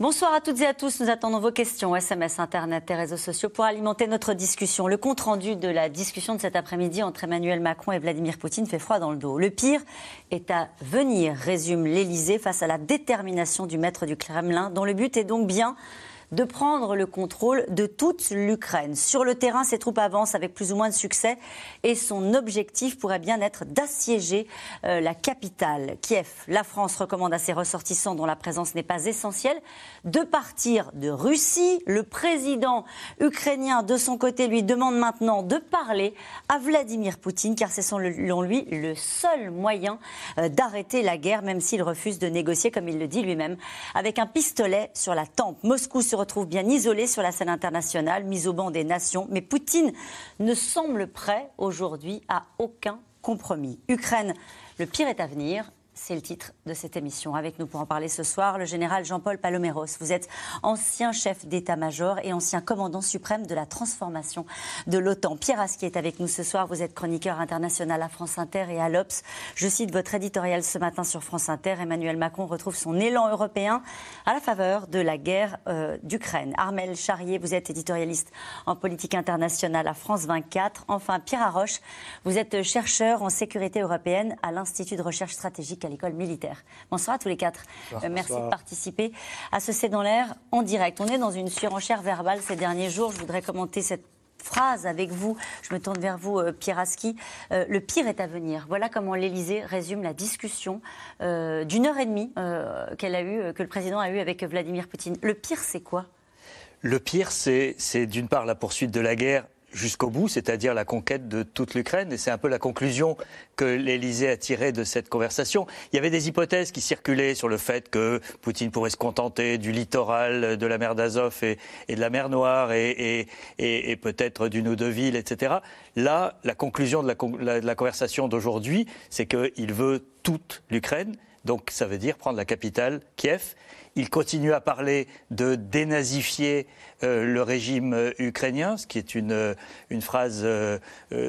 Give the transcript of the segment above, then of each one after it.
Bonsoir à toutes et à tous. Nous attendons vos questions, SMS, Internet et réseaux sociaux pour alimenter notre discussion. Le compte-rendu de la discussion de cet après-midi entre Emmanuel Macron et Vladimir Poutine fait froid dans le dos. Le pire est à venir, résume l'Élysée, face à la détermination du maître du Kremlin, dont le but est donc bien de prendre le contrôle de toute l'Ukraine. Sur le terrain, ses troupes avancent avec plus ou moins de succès et son objectif pourrait bien être d'assiéger euh, la capitale, Kiev. La France recommande à ses ressortissants dont la présence n'est pas essentielle de partir de Russie. Le président ukrainien, de son côté, lui demande maintenant de parler à Vladimir Poutine car c'est selon lui le seul moyen euh, d'arrêter la guerre, même s'il refuse de négocier, comme il le dit lui-même, avec un pistolet sur la tempe. Moscou se retrouve bien isolé sur la scène internationale, mis au banc des nations. Mais Poutine ne semble prêt aujourd'hui à aucun compromis. Ukraine, le pire est à venir. C'est le titre de cette émission. Avec nous pour en parler ce soir, le général Jean-Paul Paloméros. Vous êtes ancien chef d'état-major et ancien commandant suprême de la transformation de l'OTAN. Pierre Asquier est avec nous ce soir. Vous êtes chroniqueur international à France Inter et à l'Obs. Je cite votre éditorial ce matin sur France Inter. Emmanuel Macron retrouve son élan européen à la faveur de la guerre euh, d'Ukraine. Armel Charrier, vous êtes éditorialiste en politique internationale à France 24. Enfin, Pierre Arroche, vous êtes chercheur en sécurité européenne à l'Institut de recherche stratégique l'école militaire. Bonsoir à tous les quatre. Euh, merci de participer à ce C'est dans l'air en direct. On est dans une surenchère verbale ces derniers jours. Je voudrais commenter cette phrase avec vous. Je me tourne vers vous, euh, Pierre Aski. Euh, le pire est à venir. Voilà comment l'Élysée résume la discussion d'une heure et demie qu'elle a eu, que le président a eue avec Vladimir Poutine. Le pire, c'est quoi? Le pire, c'est d'une part la poursuite de la guerre jusqu'au bout, c'est-à-dire la conquête de toute l'Ukraine. Et c'est un peu la conclusion que l'Élysée a tirée de cette conversation. Il y avait des hypothèses qui circulaient sur le fait que Poutine pourrait se contenter du littoral de la mer d'Azov et, de la mer Noire et, peut-être d'une ou deux villes, etc. Là, la conclusion de la, de la conversation d'aujourd'hui, c'est qu'il veut toute l'Ukraine. Donc ça veut dire prendre la capitale, Kiev, il continue à parler de dénazifier euh, le régime euh, ukrainien, ce qui est une, euh, une phrase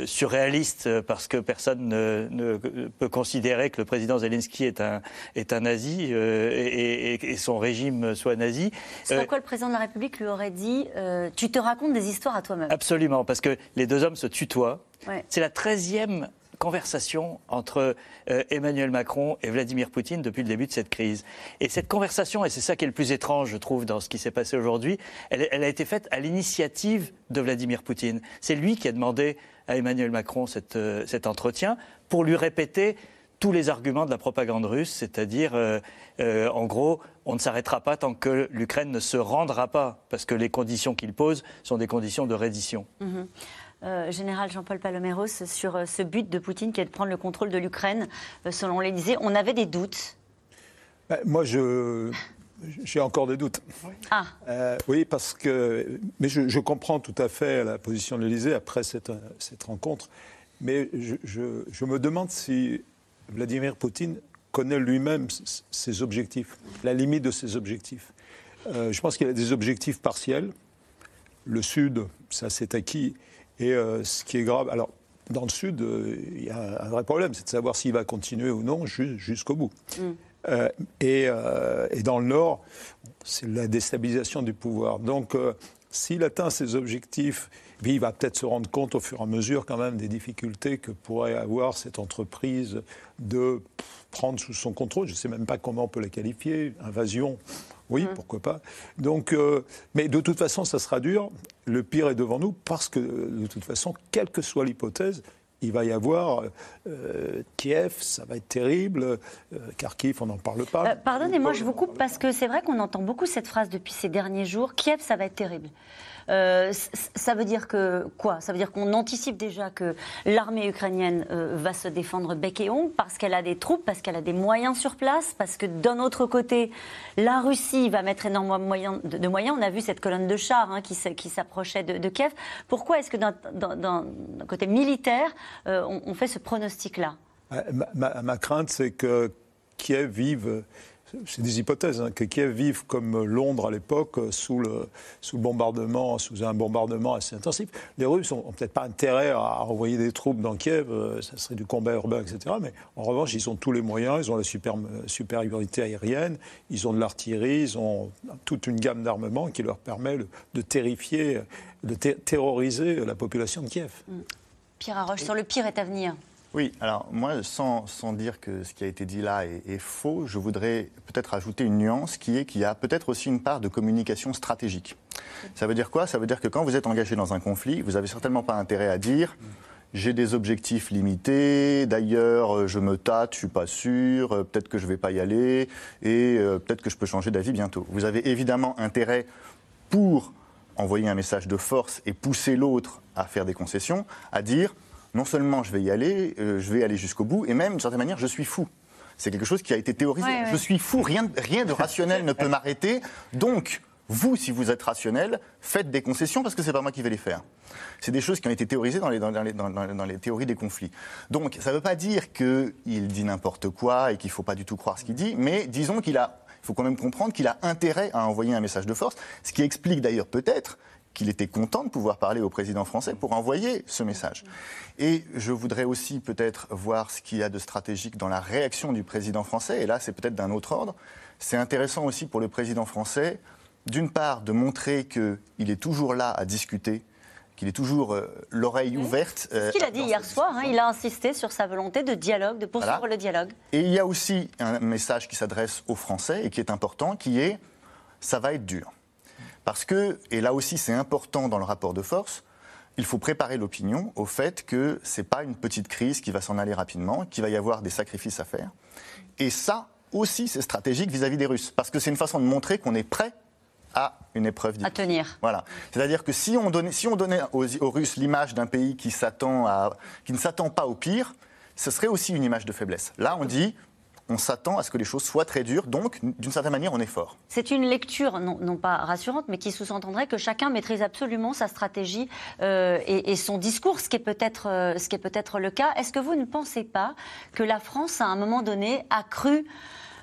surréaliste parce que personne ne, peut considérer que le président Zelensky est un, est un nazi et, son régime soit nazi. C'est pourquoi le président de la République lui aurait dit Tu te racontes des histoires à toi-même. Absolument, parce que les deux hommes se tutoient. C'est la treizième conversation entre euh, Emmanuel Macron et Vladimir Poutine depuis le début de cette crise. Et cette conversation, et c'est ça qui est le plus étrange, je trouve, dans ce qui s'est passé aujourd'hui, elle, a été faite à l'initiative de Vladimir Poutine. C'est lui qui a demandé à Emmanuel Macron euh, cet entretien pour lui répéter tous les arguments de la propagande russe, c'est-à-dire, euh, en gros, on ne s'arrêtera pas tant que l'Ukraine ne se rendra pas, parce que les conditions qu'il pose sont des conditions de reddition. Mm-hmm. Euh, général Jean-Paul Paloméros, sur euh, ce but de Poutine qui est de prendre le contrôle de l'Ukraine, euh, selon l'Élysée. On avait des doutes. Ben, moi, je. J'ai encore des doutes. Ah. oui, parce que. Mais je, comprends tout à fait la position de l'Élysée après cette, cette, rencontre. Mais je, je, me demande si Vladimir Poutine connaît lui-même ses objectifs, la limite de ses objectifs. je pense qu'il a des objectifs partiels. Le Sud, ça c'est acquis. Et euh, ce qui est grave, alors dans le Sud, euh, il y a un vrai problème, c'est de savoir s'il va continuer ou non jusqu'au bout. Mm. Euh, et, et, dans le Nord, c'est la déstabilisation du pouvoir. Donc, s'il atteint ses objectifs, il va peut-être se rendre compte au fur et à mesure quand même des difficultés que pourrait avoir cette entreprise de prendre sous son contrôle. Je ne sais même pas comment on peut la qualifier, invasion. Oui, mm. pourquoi pas. Donc, euh, mais de toute façon, ça sera dur. Le pire est devant nous parce que, de toute façon, quelle que soit l'hypothèse, il va y avoir euh, Kiev, ça va être terrible. Euh, Kharkiv, on n'en parle pas. Pardonnez-moi, je vous coupe parce que c'est vrai qu'on entend beaucoup cette phrase depuis ces derniers jours. Kiev, ça va être terrible. Euh, ça veut dire que quoi? Ça veut dire qu'on anticipe déjà que l'armée ukrainienne euh, va se défendre bec et ongle parce qu'elle a des troupes, parce qu'elle a des moyens sur place, parce que d'un autre côté, la Russie va mettre énormément de moyens. On a vu cette colonne de chars hein, qui, s'approchait de, Kiev. Pourquoi est-ce que d'un côté militaire, euh, on, fait ce pronostic-là? Ma, ma, crainte, c'est que Kiev vive c'est des hypothèses, hein, que Kiev vive comme Londres à l'époque, sous le, sous le bombardement, sous un bombardement assez intensif. Les Russes n'ont peut-être pas intérêt à envoyer des troupes dans Kiev, euh, ça serait du combat urbain, etc. Mais en revanche, ils ont tous les moyens, ils ont la super, supériorité aérienne, ils ont de l'artillerie, ils ont toute une gamme d'armements qui leur permet de terrifier, de terroriser la population de Kiev. Pierre Arroche, sur le pire est à venir. Oui, alors moi, sans, dire que ce qui a été dit là est, faux, je voudrais peut-être ajouter une nuance qui est qu'il y a peut-être aussi une part de communication stratégique. Ça veut dire quoi? Ça veut dire que quand vous êtes engagé dans un conflit, vous n'avez certainement pas intérêt à dire j'ai des objectifs limités, d'ailleurs je me tâte, je suis pas sûr, peut-être que je vais pas y aller et euh, peut-être que je peux changer d'avis bientôt. Vous avez évidemment intérêt pour envoyer un message de force et pousser l'autre à faire des concessions, à dire non seulement je vais y aller, euh, je vais aller jusqu'au bout, et même, d'une certaine manière, je suis fou. C'est quelque chose qui a été théorisé. Je suis fou, rien, rien de rationnel ne peut m'arrêter. Donc, vous, si vous êtes rationnel, faites des concessions parce que c'est pas moi qui vais les faire. C'est des choses qui ont été théorisées dans les, dans les, dans les théories des conflits. Donc, ça ne veut pas dire qu'il dit n'importe quoi et qu'il ne faut pas du tout croire ce qu'il dit, mais disons qu'il a, il faut quand même comprendre qu'il a intérêt à envoyer un message de force, ce qui explique d'ailleurs peut-être qu'il était content de pouvoir parler au président français pour envoyer ce message. Et je voudrais aussi peut-être voir ce qu'il y a de stratégique dans la réaction du président français, et là c'est peut-être d'un autre ordre. C'est intéressant aussi pour le président français, d'une part, de montrer qu'il est toujours là à discuter qu'il est toujours euh, l'oreille ouverte. ce qu'il a euh, dit hier soir. Hein, il a insisté sur sa volonté de dialogue, de poursuivre le dialogue. Et il y a aussi un message qui s'adresse aux Français et qui est important, qui est ça va être dur. Parce que, et là aussi c'est important dans le rapport de force, il faut préparer l'opinion au fait que ce n'est pas une petite crise qui va s'en aller rapidement, qu'il va y avoir des sacrifices à faire. Et ça aussi, c'est stratégique vis-à-vis des Russes. Parce que c'est une façon de montrer qu'on est prêt à une épreuve difficile. À tenir. Voilà. C'est-à-dire que si on donnait, si on donnait aux, aux Russes l'image d'un pays qui ne s'attend pas au pire, ce serait aussi une image de faiblesse. Là, on dit on s'attend à ce que les choses soient très dures, donc d'une certaine manière, on est fort. C'est une lecture, non, pas rassurante, mais qui sous-entendrait que chacun maîtrise absolument sa stratégie euh, et, son discours, ce qui est peut-être euh, peut le cas. Est-ce que vous ne pensez pas que la France, à un moment donné, a cru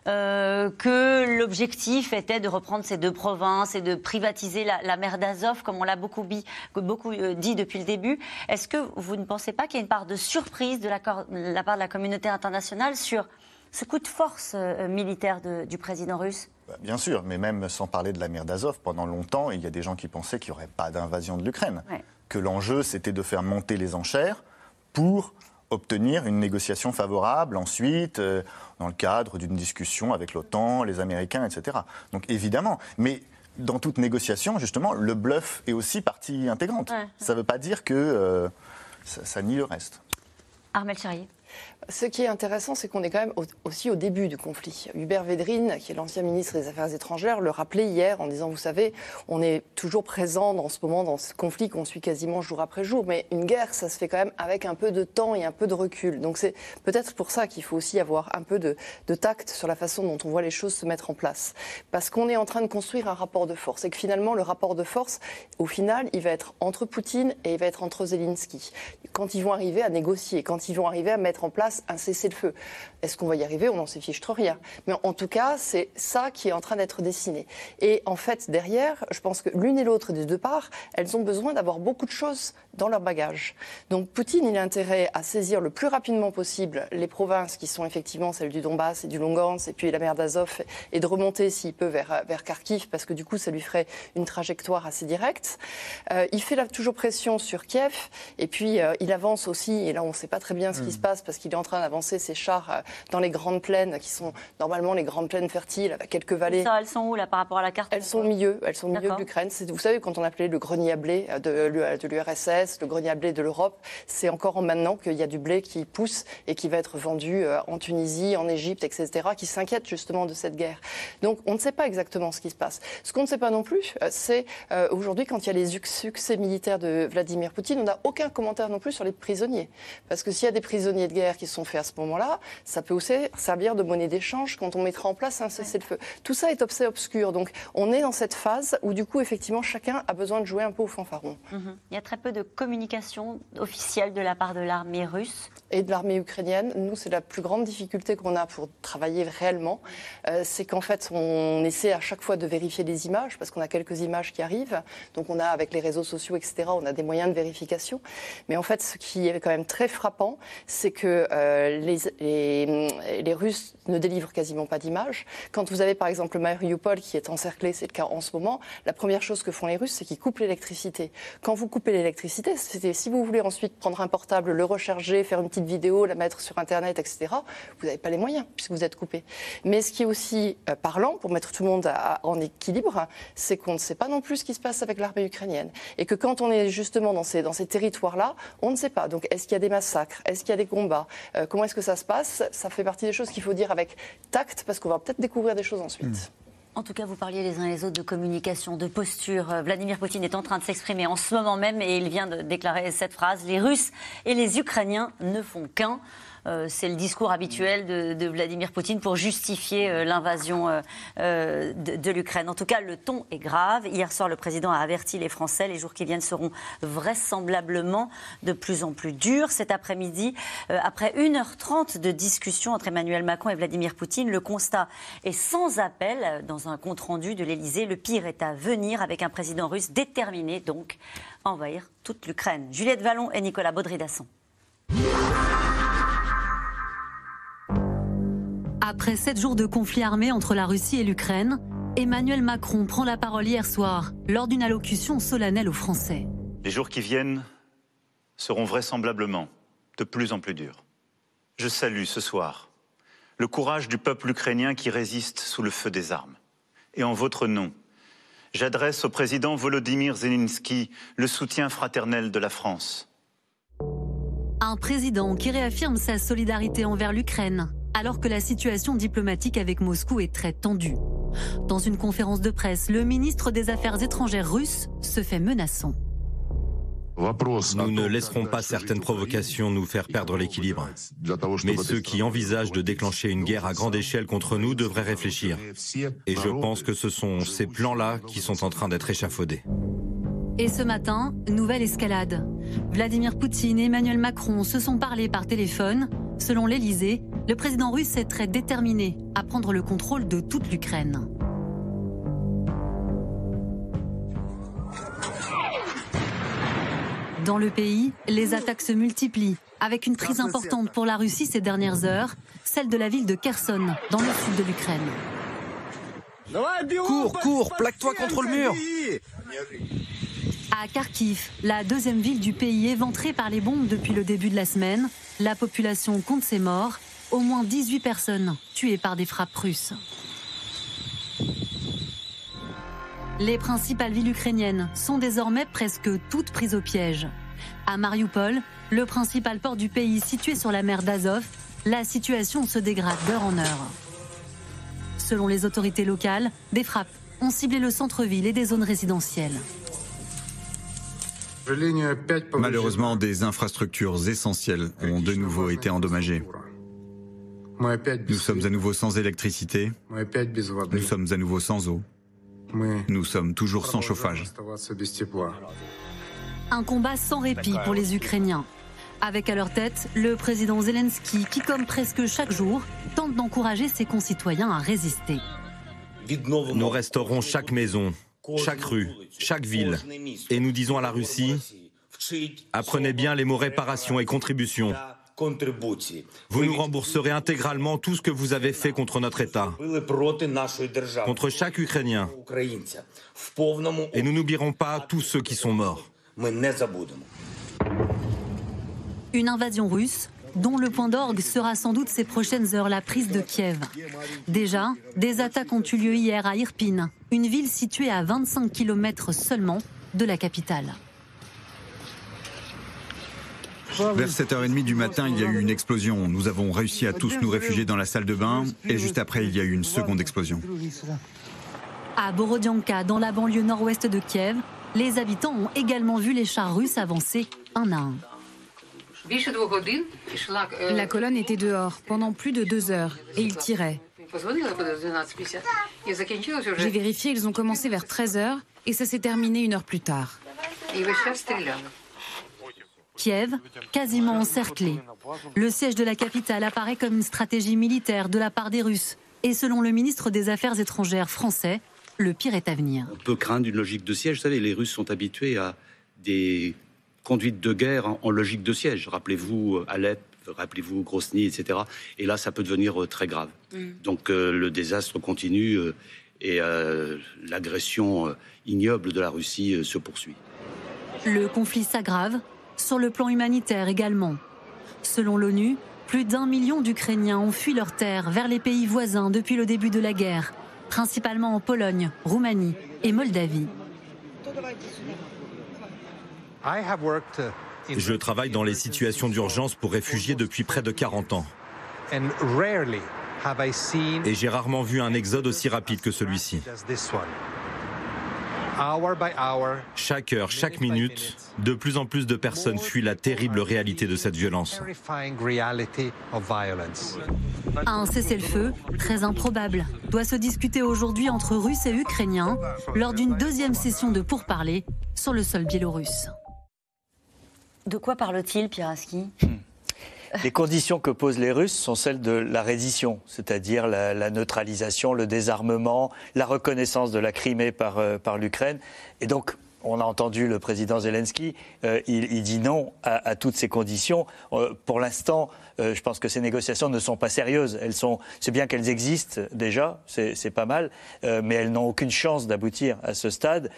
euh, que l'objectif était de reprendre ces deux provinces et de privatiser la, mer d'Azov, comme on l'a beaucoup, dit depuis le début? Est-ce que vous ne pensez pas qu'il y a une part de surprise de la part de la communauté internationale sur ce coup de force euh, militaire du président russe bah, Bien sûr, mais même sans parler de la mer d'Azov, pendant longtemps, il y a des gens qui pensaient qu'il n'y aurait pas d'invasion de l'Ukraine. Que l'enjeu, c'était de faire monter les enchères pour obtenir une négociation favorable ensuite, euh, dans le cadre d'une discussion avec l'OTAN, les Américains, etc. Donc évidemment, mais dans toute négociation, justement, le bluff est aussi partie intégrante. Ça ne veut pas dire que euh, ça, ça, nie le reste. Armel Charrier. Ce qui est intéressant, c'est qu'on est quand même aussi au début du conflit. Hubert Védrine, qui est l'ancien ministre des Affaires étrangères, le rappelait hier en disant, vous savez, on est toujours présent dans ce moment, dans ce conflit qu'on suit quasiment jour après jour, mais une guerre, ça se fait quand même avec un peu de temps et un peu de recul. Donc c'est peut-être pour ça qu'il faut aussi avoir un peu de, tact sur la façon dont on voit les choses se mettre en place. Parce qu'on est en train de construire un rapport de force et que finalement, le rapport de force, au final, il va être entre Poutine et il va être entre Zelensky. Quand ils vont arriver à négocier, quand ils vont arriver à mettre en place un cessez-le-feu. Est-ce qu'on va y arriver? On n'en sait fiche trop rien. Mais en tout cas, c'est ça qui est en train d'être dessiné. Et en fait, derrière, je pense que l'une et l'autre des deux parts, elles ont besoin d'avoir beaucoup de choses dans leur bagage. Donc Poutine, il a intérêt à saisir le plus rapidement possible les provinces qui sont effectivement celles du Donbass et du Lugansk et puis la mer d'Azov et de remonter s'il peut vers, vers Kharkiv parce que du coup, ça lui ferait une trajectoire assez directe. Euh, il fait là toujours pression sur Kiev et puis euh, il avance aussi, et là on ne sait pas très bien ce qui hmm. se passe parce qu'il est en train d'avancer ses chars euh, dans les grandes plaines qui sont normalement les grandes plaines fertiles avec quelques vallées. Ça, elles sont où là par rapport à la carte Elles sont au milieu, elles sont au milieu de l'Ukraine. Vous savez, quand on appelait le grenier à blé euh, de l'URSS, le grenier à blé de l'Europe, c'est encore maintenant qu'il y a du blé qui pousse et qui va être vendu euh, en Tunisie, en Égypte, etc., qui s'inquiètent justement de cette guerre. Donc on ne sait pas exactement ce qui se passe. Ce qu'on ne sait pas non plus, c'est aujourd'hui quand il y a les succès militaires de Vladimir Poutine, on n'a aucun commentaire non plus sur les prisonniers. Parce que s'il y a des prisonniers de guerre qui sont faits à ce moment-là, ça peut aussi servir de monnaie d'échange quand on mettra en place un cessez-le-feu. Tout ça est obscur. Donc on est dans cette phase où du coup, effectivement, chacun a besoin de jouer un peu au fanfaron. Mhm. Il y a très peu de communication officielle de la part de l'armée russe. Et de l'armée ukrainienne. Nous, c'est la plus grande difficulté qu'on a pour travailler réellement. Euh, c'est qu'en fait, on essaie à chaque fois de vérifier les images, parce qu'on a quelques images qui arrivent. Donc on a, avec les réseaux sociaux, etc., on a des moyens de vérification. Mais en fait, ce qui est quand même très frappant, c'est que euh, les, Russes ne délivrent quasiment pas d'images. Quand vous avez par exemple Mariupol qui est encerclé, c'est le cas en ce moment, la première chose que font les Russes, c'est qu'ils coupent l'électricité. Quand vous coupez l'électricité, si vous voulez ensuite prendre un portable, le recharger, faire une petite vidéo, la mettre sur Internet, etc., vous n'avez pas les moyens puisque vous êtes coupé. Mais ce qui est aussi euh, parlant, pour mettre tout le monde en équilibre, c'est qu'on ne sait pas non plus ce qui se passe avec l'armée ukrainienne. Et que quand on est justement dans ces territoires-là, on ne sait pas. Donc est-ce qu'il y a des massacres? Est-ce qu'il y a des combats? Euh, Comment est-ce que ça se passe Ça fait partie des choses qu'il faut dire avec tact parce qu'on va peut-être découvrir des choses ensuite. Hmm. En tout cas, vous parliez les uns et les autres de communication, de posture. Euh, Vladimir Poutine est en train de s'exprimer en ce moment même et il vient de déclarer cette phrase Les Russes et les Ukrainiens ne font qu'un. Euh, c'est le discours habituel de, Vladimir Poutine pour justifier euh, l'invasion euh, de, l'Ukraine. En tout cas, le ton est grave. Hier soir, le président a averti les Français. Les jours qui viennent seront vraisemblablement de plus en plus durs. Cet après-midi, après 1h30 de discussion entre Emmanuel Macron et Vladimir Poutine, le constat est sans appel dans un compte-rendu de l'Elysée. Le pire est à venir avec un président russe déterminé donc à envahir toute l'Ukraine. Juliette Vallon et Nicolas Baudry-Dasson. Après sept jours de conflit armé entre la Russie et l'Ukraine, Emmanuel Macron prend la parole hier soir lors d'une allocution solennelle aux Français. Les jours qui viennent seront vraisemblablement de plus en plus durs. Je salue ce soir le courage du peuple ukrainien qui résiste sous le feu des armes. Et en votre nom, j'adresse au président Volodymyr Zelensky le soutien fraternel de la France. Un président qui réaffirme sa solidarité envers l'Ukraine alors que la situation diplomatique avec Moscou est très tendue. Dans une conférence de presse, le ministre des Affaires étrangères russe se fait menaçant. Nous ne laisserons pas certaines provocations nous faire perdre l'équilibre. Mais ceux qui envisagent de déclencher une guerre à grande échelle contre nous devraient réfléchir. Et je pense que ce sont ces plans-là qui sont en train d'être échafaudés. Et ce matin, nouvelle escalade. Vladimir Poutine et Emmanuel Macron se sont parlé par téléphone. Selon l'Elysée, le président russe est très déterminé à prendre le contrôle de toute l'Ukraine. Dans le pays, les attaques se multiplient, avec une prise importante pour la Russie ces dernières heures, celle de la ville de Kherson, dans le sud de l'Ukraine. Cours, cours, plaque-toi contre le mur À Kharkiv, la deuxième ville du pays éventrée par les bombes depuis le début de la semaine, la population compte ses morts au moins 18 personnes tuées par des frappes russes. Les principales villes ukrainiennes sont désormais presque toutes prises au piège. À Mariupol, le principal port du pays situé sur la mer d'Azov, la situation se dégrade d'heure en heure. Selon les autorités locales, des frappes ont ciblé le centre-ville et des zones résidentielles. Malheureusement, des infrastructures essentielles ont de nouveau été endommagées. Nous sommes à nouveau sans électricité. Nous sommes à nouveau sans eau. Nous sommes toujours sans chauffage. Un combat sans répit pour les Ukrainiens. Avec à leur tête le président Zelensky qui, comme presque chaque jour, tente d'encourager ses concitoyens à résister. Nous restaurons chaque maison, chaque rue, chaque ville. Et nous disons à la Russie, apprenez bien les mots réparation et contribution. Vous nous rembourserez intégralement tout ce que vous avez fait contre notre État, contre chaque Ukrainien. Et nous n'oublierons pas tous ceux qui sont morts. Une invasion russe dont le point d'orgue sera sans doute ces prochaines heures la prise de Kiev. Déjà, des attaques ont eu lieu hier à Irpin, une ville située à 25 km seulement de la capitale. Vers 7h30 du matin, il y a eu une explosion. Nous avons réussi à tous nous réfugier dans la salle de bain et juste après, il y a eu une seconde explosion. À Borodianka, dans la banlieue nord-ouest de Kiev, les habitants ont également vu les chars russes avancer un à un. La colonne était dehors pendant plus de deux heures et ils tiraient. J'ai vérifié, ils ont commencé vers 13 heures et ça s'est terminé une heure plus tard. Kiev, quasiment encerclé. Le siège de la capitale apparaît comme une stratégie militaire de la part des Russes. Et selon le ministre des Affaires étrangères français, le pire est à venir. On peut craindre une logique de siège. Vous savez, les Russes sont habitués à des conduites de guerre en, logique de siège. Rappelez-vous euh, Alep, rappelez-vous Grosny, etc. Et là, ça peut devenir euh, très grave. Mm. Donc euh, le désastre continue et l'agression ignoble de la Russie se poursuit. Le conflit s'aggrave, sur le plan humanitaire également. Selon l'ONU, plus d'un million d'Ukrainiens ont fui leurs terres vers les pays voisins depuis le début de la guerre, principalement en Pologne, Roumanie et Moldavie. Je travaille dans les situations d'urgence pour réfugiés depuis près de 40 ans. Et j'ai rarement vu un exode aussi rapide que celui-ci. Chaque heure, chaque minute, de plus en plus de personnes fuient la terrible réalité de cette violence. Un cessez-le-feu, très improbable, doit se discuter aujourd'hui entre Russes et Ukrainiens lors d'une deuxième session de pourparlers sur le sol biélorusse. De quoi parle-t-il, Piraski? les conditions que posent les Russes sont celles de la reddition, c'est-à-dire la, neutralisation, le désarmement, la reconnaissance de la Crimée par, euh, l'Ukraine. Et donc, on a entendu le président Zelensky, euh, il, dit non à, toutes ces conditions. Euh, pour l'instant, je pense que ces négociations ne sont pas sérieuses. C'est bien qu'elles existent déjà, c'est pas mal, mais elles n'ont aucune chance d'aboutir à ce stade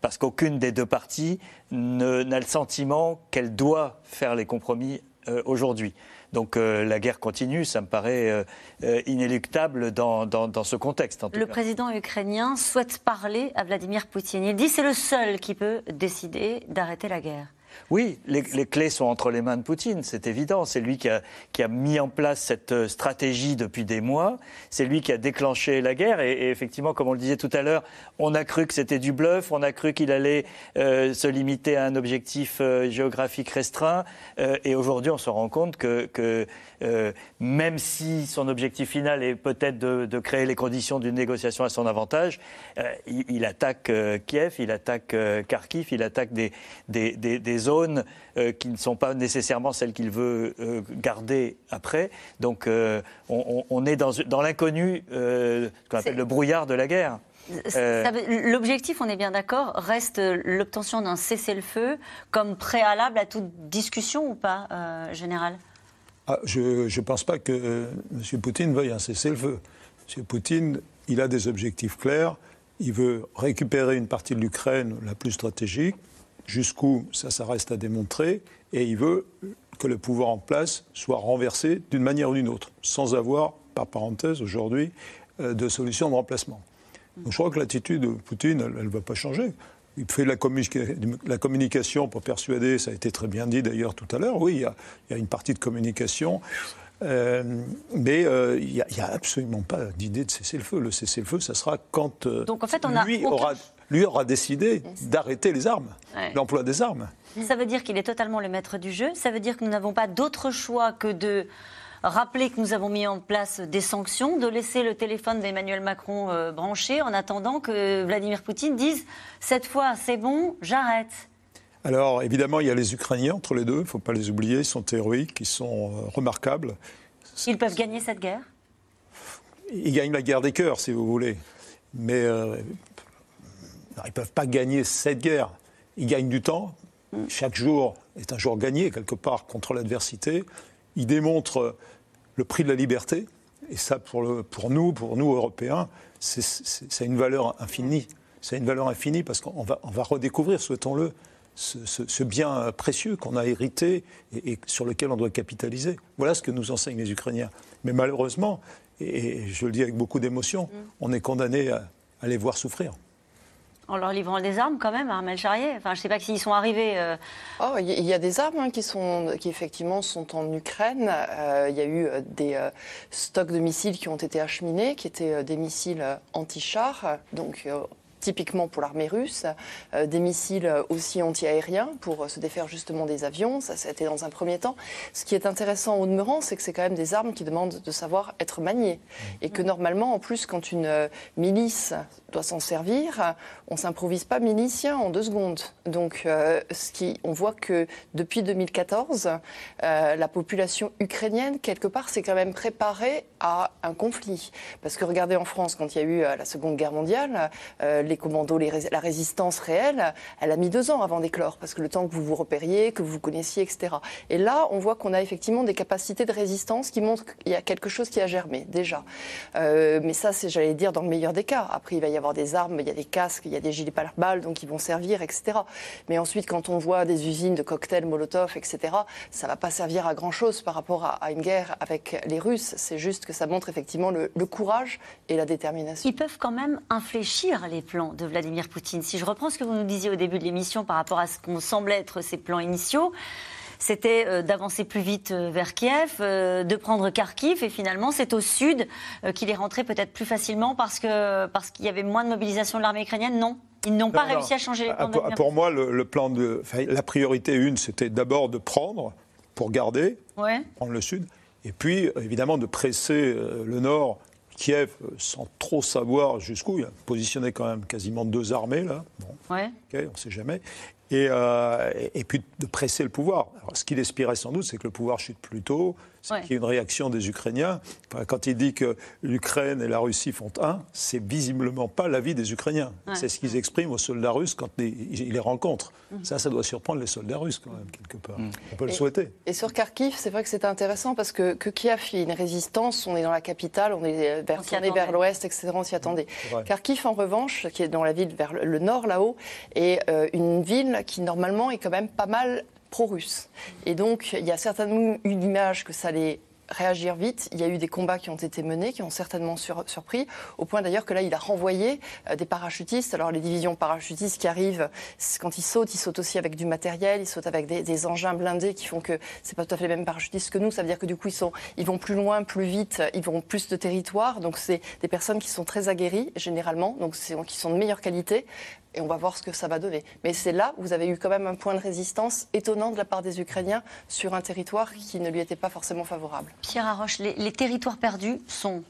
parce qu'aucune des deux parties n'a le sentiment qu'elle doit faire les compromis euh, aujourd'hui. Donc euh, la guerre continue, ça me paraît euh, inéluctable dans, dans, ce contexte. le président ukrainien souhaite parler à Vladimir Poutine. Il dit c'est le seul qui peut décider d'arrêter la guerre. Oui, les, clés sont entre les mains de Poutine, c'est évident. C'est lui qui a, mis en place cette euh, stratégie depuis des mois. C'est lui qui a déclenché la guerre. Et, effectivement, comme on le disait tout à l'heure, on a cru que c'était du bluff. On a cru qu'il allait euh, se limiter à un objectif euh, géographique restreint. et aujourd'hui, on se rend compte que, même si son objectif final est peut-être de, créer les conditions d'une négociation à son avantage, il, attaque Kiev, il attaque Kharkiv, il attaque des, des, des zones euh, qui ne sont pas nécessairement celles qu'il veut euh, garder après. Donc euh, on, est dans, dans l'inconnu, ce qu'on appelle le brouillard de la guerre. L'objectif, on est bien d'accord, reste l'obtention d'un cessez-le-feu comme préalable à toute discussion ou pas, général ah, Je ne pense pas que M. Poutine veuille un cessez-le-feu. M. Poutine, il a des objectifs clairs. Il veut récupérer une partie de l'Ukraine la plus stratégique, Jusqu'où, ça, ça reste à démontrer. Et il veut que le pouvoir en place soit renversé d'une manière ou d'une autre, sans avoir, par parenthèse, aujourd'hui, euh, de solution de remplacement. Donc je crois que l'attitude de Poutine, elle ne va pas changer. Il fait de la, la, communication pour persuader, ça a été très bien dit d'ailleurs tout à l'heure, oui, il y, a, il y, a, une partie de communication, euh, mais euh, il n'y a, absolument pas d'idée de cesser le feu. Le cesser le feu, ça sera quand Donc, en fait, on lui aura lui aura décidé d'arrêter les armes, l'emploi des armes. Ça veut dire qu'il est totalement le maître du jeu. Ça veut dire que nous n'avons pas d'autre choix que de rappeler que nous avons mis en place des sanctions, de laisser le téléphone d'Emmanuel Macron euh, branché en attendant que Vladimir Poutine dise cette fois c'est bon, j'arrête. Alors évidemment, il y a les Ukrainiens entre les deux, il ne faut pas les oublier, ils sont héroïques, ils sont euh, remarquables. Ils peuvent gagner cette guerre? Ils gagnent la guerre des cœurs, si vous voulez. Mais euh, ils ne peuvent pas gagner cette guerre. Ils gagnent du temps. Chaque jour est un jour gagné, quelque part, contre l'adversité. Ils démontrent le prix de la liberté. Et ça, pour, le, pour nous, pour nous, Européens, c'est une valeur infinie. C'est une valeur infinie parce qu'on va, on va redécouvrir, souhaitons-le, ce, bien précieux qu'on a hérité et, sur lequel on doit capitaliser. Voilà ce que nous enseignent les Ukrainiens. Mais malheureusement, et, je le dis avec beaucoup d'émotion, on est condamné à, à les voir souffrir. En leur livrant des armes quand même, Armel Charrier Enfin, je ne sais pas s'ils sont arrivés. Euh. Oh, il y a des armes hein, qui, sont, qui effectivement sont en Ukraine. Euh, il y a eu euh, des stocks de missiles qui ont été acheminés, qui étaient des missiles anti-chars. Donc typiquement pour l'armée russe, euh, des missiles aussi anti-aériens pour se défaire justement des avions. Ça, ça a été dans un premier temps. Ce qui est intéressant au demeurant, c'est que c'est quand même des armes qui demandent de savoir être maniées. Et que normalement, en plus, quand une euh, milice doit s'en servir, on s'improvise pas milicien en deux secondes. Donc, euh, ce qui, on voit que depuis 2014, euh, la population ukrainienne, quelque part, s'est quand même préparée à un conflit. Parce que regardez en France, quand il y a eu la Seconde Guerre mondiale, les commandos, la résistance réelle, elle a mis deux ans avant d'éclore, parce que le temps que vous vous repériez, que vous vous connaissiez, etc. Et là, on voit qu'on a effectivement des capacités de résistance qui montrent qu'il y a quelque chose qui a germé déjà. Euh, mais ça, c'est, j'allais dire, dans le meilleur des cas. Après, il va y avoir des armes, il y a des casques, il y a des gilets pare-balles, donc ils vont servir, etc. Mais ensuite, quand on voit des usines de cocktails Molotov, etc., ça va pas servir à grand-chose par rapport à, une guerre avec les Russes. C'est juste que ça montre effectivement le, le courage et la détermination. Ils peuvent quand même infléchir les plans de Vladimir Poutine. Si je reprends ce que vous nous disiez au début de l'émission par rapport à ce qu'on semblait être ses plans initiaux, c'était euh, d'avancer plus vite euh, vers Kiev, euh, de prendre Kharkiv, et finalement c'est au sud qu'il est rentré peut-être plus facilement parce que parce qu'il y avait moins de mobilisation de l'armée ukrainienne? Non. Ils n'ont pas réussi à changer les plans. Pour, pour moi, le, plan de, la priorité une, c'était d'abord de prendre pour garder, prendre le sud, et puis évidemment de presser le nord Kiev, sans trop savoir jusqu'où, il a positionné quand même quasiment deux armées là. Bon, on ne sait jamais. Euh, et, puis de presser le pouvoir. ce qu'il espérait sans doute, c'est que le pouvoir chute plus tôt, c'est qu'il y ait une réaction des Ukrainiens. Quand il dit que l'Ukraine et la Russie font un, c'est visiblement pas l'avis des Ukrainiens. C'est ce qu'ils expriment aux soldats russes quand ils les rencontrent. Mm. Ça, ça doit surprendre les soldats russes quand même, quelque part. Mm. On peut le souhaiter. Et sur Kharkiv, c'est vrai que c'était intéressant parce que, que Kiev, il y a une résistance, on est dans la capitale, on est vers, vers l'ouest, etc., on s'y attendait. Kharkiv, en revanche, qui est dans la ville vers le nord là-haut, est euh, une ville qui normalement est quand même pas mal pro-russe. Et donc, il y a certainement une image que ça allait réagir vite. Il y a eu des combats qui ont été menés, qui ont certainement surpris, au point d'ailleurs que là, il a renvoyé euh, des parachutistes. Alors, les divisions parachutistes qui arrivent, quand ils sautent, ils sautent aussi avec du matériel, ils sautent avec des, engins blindés qui font que c'est pas tout à fait les mêmes parachutistes que nous. Ça veut dire que du coup, ils, sont, ils vont plus loin, plus vite, ils vont plus de territoire. Donc, c'est des personnes qui sont très aguerries, généralement, donc qui sont de meilleure qualité, et on va voir ce que ça va donner. Mais c'est là où vous avez eu quand même un point de résistance étonnant de la part des Ukrainiens sur un territoire qui ne lui était pas forcément favorable. Pierre Arroche, les, territoires perdus sont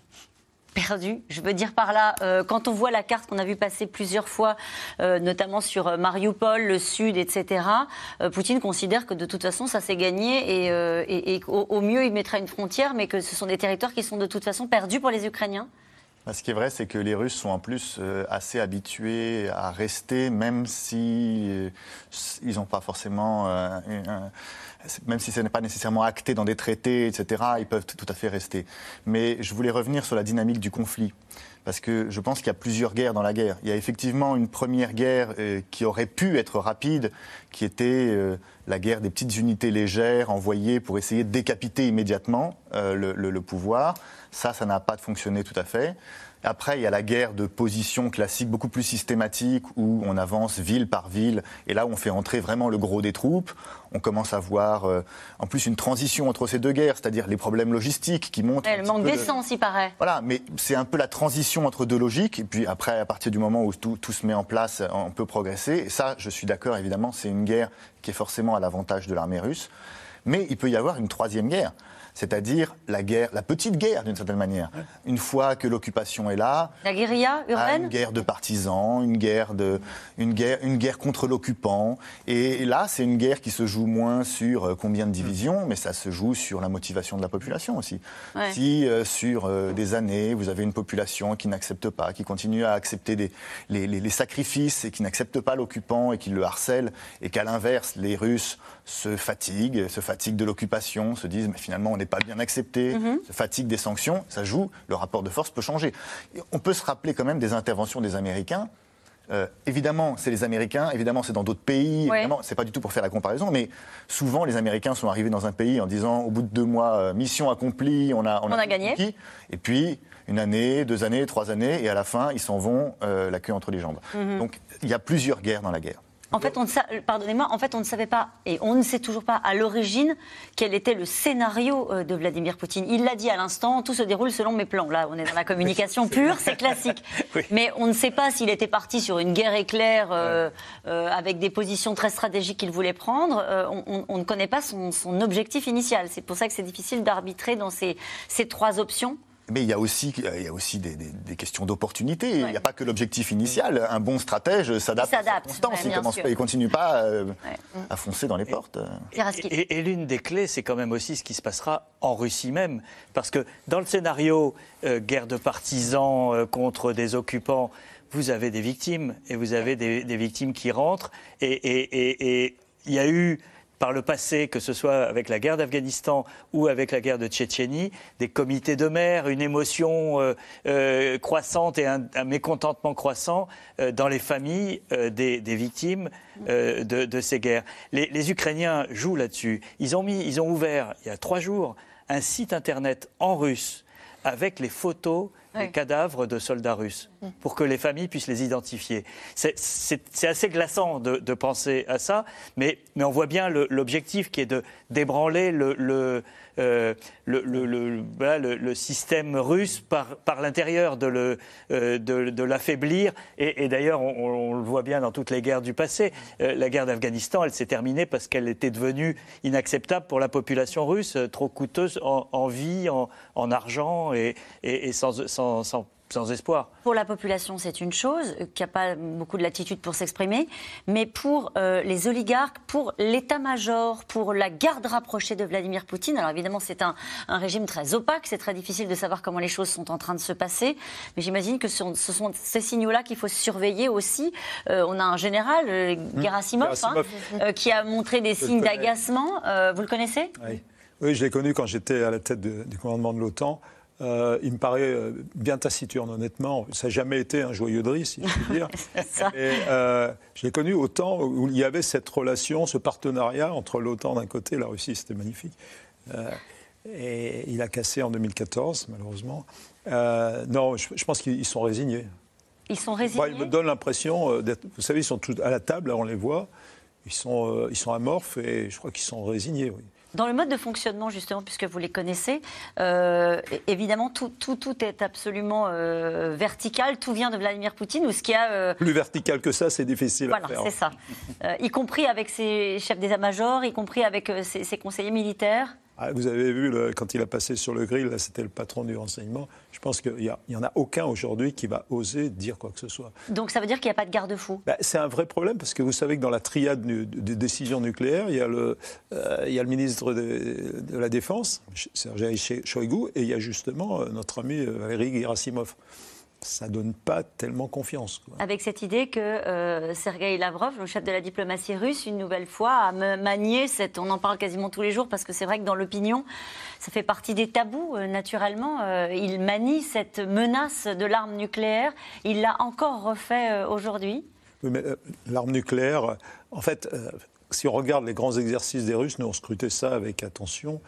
perdus. Je veux dire par là, euh, quand on voit la carte qu'on a vu passer plusieurs fois, euh, notamment sur euh, Mariupol, le sud, etc., Poutine considère que de toute façon, ça s'est gagné et, au, mieux, il mettra une frontière, mais que ce sont des territoires qui sont de toute façon perdus pour les Ukrainiens ce qui est vrai, c'est que les Russes sont en plus euh, assez habitués à rester, même si euh, ils n'ont pas forcément, euh, même si ce n'est pas nécessairement acté dans des traités, etc. Ils peuvent tout à fait rester. Mais je voulais revenir sur la dynamique du conflit. Parce que je pense qu'il y a plusieurs guerres dans la guerre. Il y a effectivement une première guerre qui aurait pu être rapide, qui était la guerre des petites unités légères envoyées pour essayer de décapiter immédiatement le, le pouvoir. Ça, ça n'a pas fonctionné tout à fait. Après, il y a la guerre de position classique, beaucoup plus systématique, où on avance ville par ville, et là, on fait entrer vraiment le gros des troupes. On commence à voir, euh, en plus, une transition entre ces deux guerres, c'est-à-dire les problèmes logistiques qui montrent. le manque d'essence, il paraît. Voilà, mais c'est un peu la transition entre deux logiques, et puis après, à partir du moment où tout, tout se met en place, on peut progresser. Et ça, je suis d'accord, évidemment, c'est une guerre qui est forcément à l'avantage de l'armée russe. Mais il peut y avoir une troisième guerre c'est-à-dire la guerre, la petite guerre d'une certaine manière. Une fois que l'occupation est là, la guérilla urbaine, une guerre de partisans, une guerre de, une guerre, une guerre contre l'occupant. Et là, c'est une guerre qui se joue moins sur euh, combien de divisions, mais ça se joue sur la motivation de la population aussi. Si euh, sur euh, des années, vous avez une population qui n'accepte pas, qui continue à accepter des, les, les sacrifices et qui n'accepte pas l'occupant et qui le harcèle, et qu'à l'inverse, les Russes se fatiguent, se fatiguent de l'occupation, se disent mais finalement on n'est pas bien accepté, mhm. se fatiguent des sanctions, ça joue, le rapport de force peut changer. On peut se rappeler quand même des interventions des Américains. Euh, évidemment, c'est les Américains, évidemment, c'est dans d'autres pays, évidemment, c'est pas du tout pour faire la comparaison, mais souvent, les Américains sont arrivés dans un pays en disant, au bout de deux mois, euh, mission accomplie, on a, on, a, gagné. et puis, une année, deux années, trois années, et à la fin, ils s'en vont euh, la queue entre les jambes. Mhm. Donc, il y a plusieurs guerres dans la guerre. En fait, on ne pardonnez-moi, en fait, on ne savait pas, et on ne sait toujours pas à l'origine quel était le scénario euh, de Vladimir Poutine. Il l'a dit à l'instant, tout se déroule selon mes plans. Là, on est dans la communication pure, c'est classique. Mais on ne sait pas s'il était parti sur une guerre éclair euh, euh, avec des positions très stratégiques qu'il voulait prendre. On, ne connaît pas son, objectif initial. C'est pour ça que c'est difficile d'arbitrer dans ces trois options. Mais il y a aussi, il y a aussi des, questions d'opportunité. Il n'y a pas que l'objectif initial. Un bon stratège s'adapte à circonstances. il ne continue pas euh, à foncer dans les portes. Et, l'une des clés, c'est quand même aussi ce qui se passera en Russie même. Parce que dans le scénario euh, guerre de partisans euh, contre des occupants, vous avez des victimes. Et vous avez des, des victimes qui rentrent. Et il y a eu par le passé, que ce soit avec la guerre d'Afghanistan ou avec la guerre de Tchétchénie, des comités de mer, une émotion euh, euh, croissante et un, mécontentement croissant euh, dans les familles des, victimes de, ces guerres. Les, Ukrainiens jouent là-dessus. Ils ont, mis, ils ont ouvert, il y a trois jours, un site internet en russe avec les photos des cadavres de soldats russes, pour que les familles puissent les identifier. C'est assez glaçant de, penser à ça, mais, mais on voit bien l'objectif qui est de d'ébranler le, euh, le, le, système russe par, par l'intérieur, de, le, euh, de, l'affaiblir. Et, d'ailleurs, on, le voit bien dans toutes les guerres du passé. Euh, la guerre d'Afghanistan, elle s'est terminée parce qu'elle était devenue inacceptable pour la population russe, trop coûteuse en, vie, en, en, argent et, et, sans sans espoir. Pour la population, c'est une chose, qui n'a pas beaucoup de latitude pour s'exprimer, mais pour euh, les oligarques, pour l'état-major, pour la garde rapprochée de Vladimir Poutine, alors évidemment c'est un, régime très opaque, c'est très difficile de savoir comment les choses sont en train de se passer, mais j'imagine que ce sont, ces signaux-là qu'il faut surveiller aussi. Euh, on a un général, euh, mmh. Gerasimov, hein, qui a montré des signes d'agacement. vous le connaissez? Oui. oui. je l'ai connu quand j'étais à la tête du commandement de l'OTAN. Euh, il me paraît euh, bien taciturne, honnêtement. Ça n'a jamais été un joyeux de si je puis dire. euh, je l'ai connu au temps où il y avait cette relation, ce partenariat entre l'OTAN d'un côté et la Russie. C'était magnifique. Euh, et il a cassé en 2014, malheureusement. non, je, pense qu'ils sont résignés. Ils sont résignés Ils me donnent l'impression d'être... Vous savez, ils sont tous à la table, on les voit. Ils sont, ils sont amorphes et je crois qu'ils sont résignés, oui. Dans le mode de fonctionnement, justement, puisque vous les connaissez, euh, évidemment, tout, tout, tout, est absolument euh, vertical. Tout vient de Vladimir Poutine ou ce qui a. Euh, Plus vertical que ça, c'est difficile à faire. Voilà, c'est ça. y compris avec ses chefs d'état-major, y compris avec ses conseillers militaires. Ah, vous avez vu, quand il a passé sur le grill, là, c'était le patron du renseignement. Je pense qu'il n'y en a aucun aujourd'hui qui va oser dire quoi que ce soit. Donc ça veut dire qu'il n'y a pas de garde-fou bah, C'est un vrai problème, parce que vous savez que dans la triade des décisions nucléaires, il y a le, euh, il y a le ministre de, de la Défense, Sergei Shoigu, et il y a justement euh, notre ami euh, Valéry Gerasimov ça donne pas tellement confiance. Avec cette idée que euh, Sergei Lavrov, le chef de la diplomatie russe, une nouvelle fois a manié cette. On en parle quasiment tous les jours parce que c'est vrai que dans l'opinion, ça fait partie des tabous. Euh, naturellement, euh, il manie cette menace de l'arme nucléaire. Il l'a encore refait aujourd'hui. Oui, mais l'arme nucléaire, en fait, si on regarde les grands exercices des Russes, nous on scrutait ça avec attention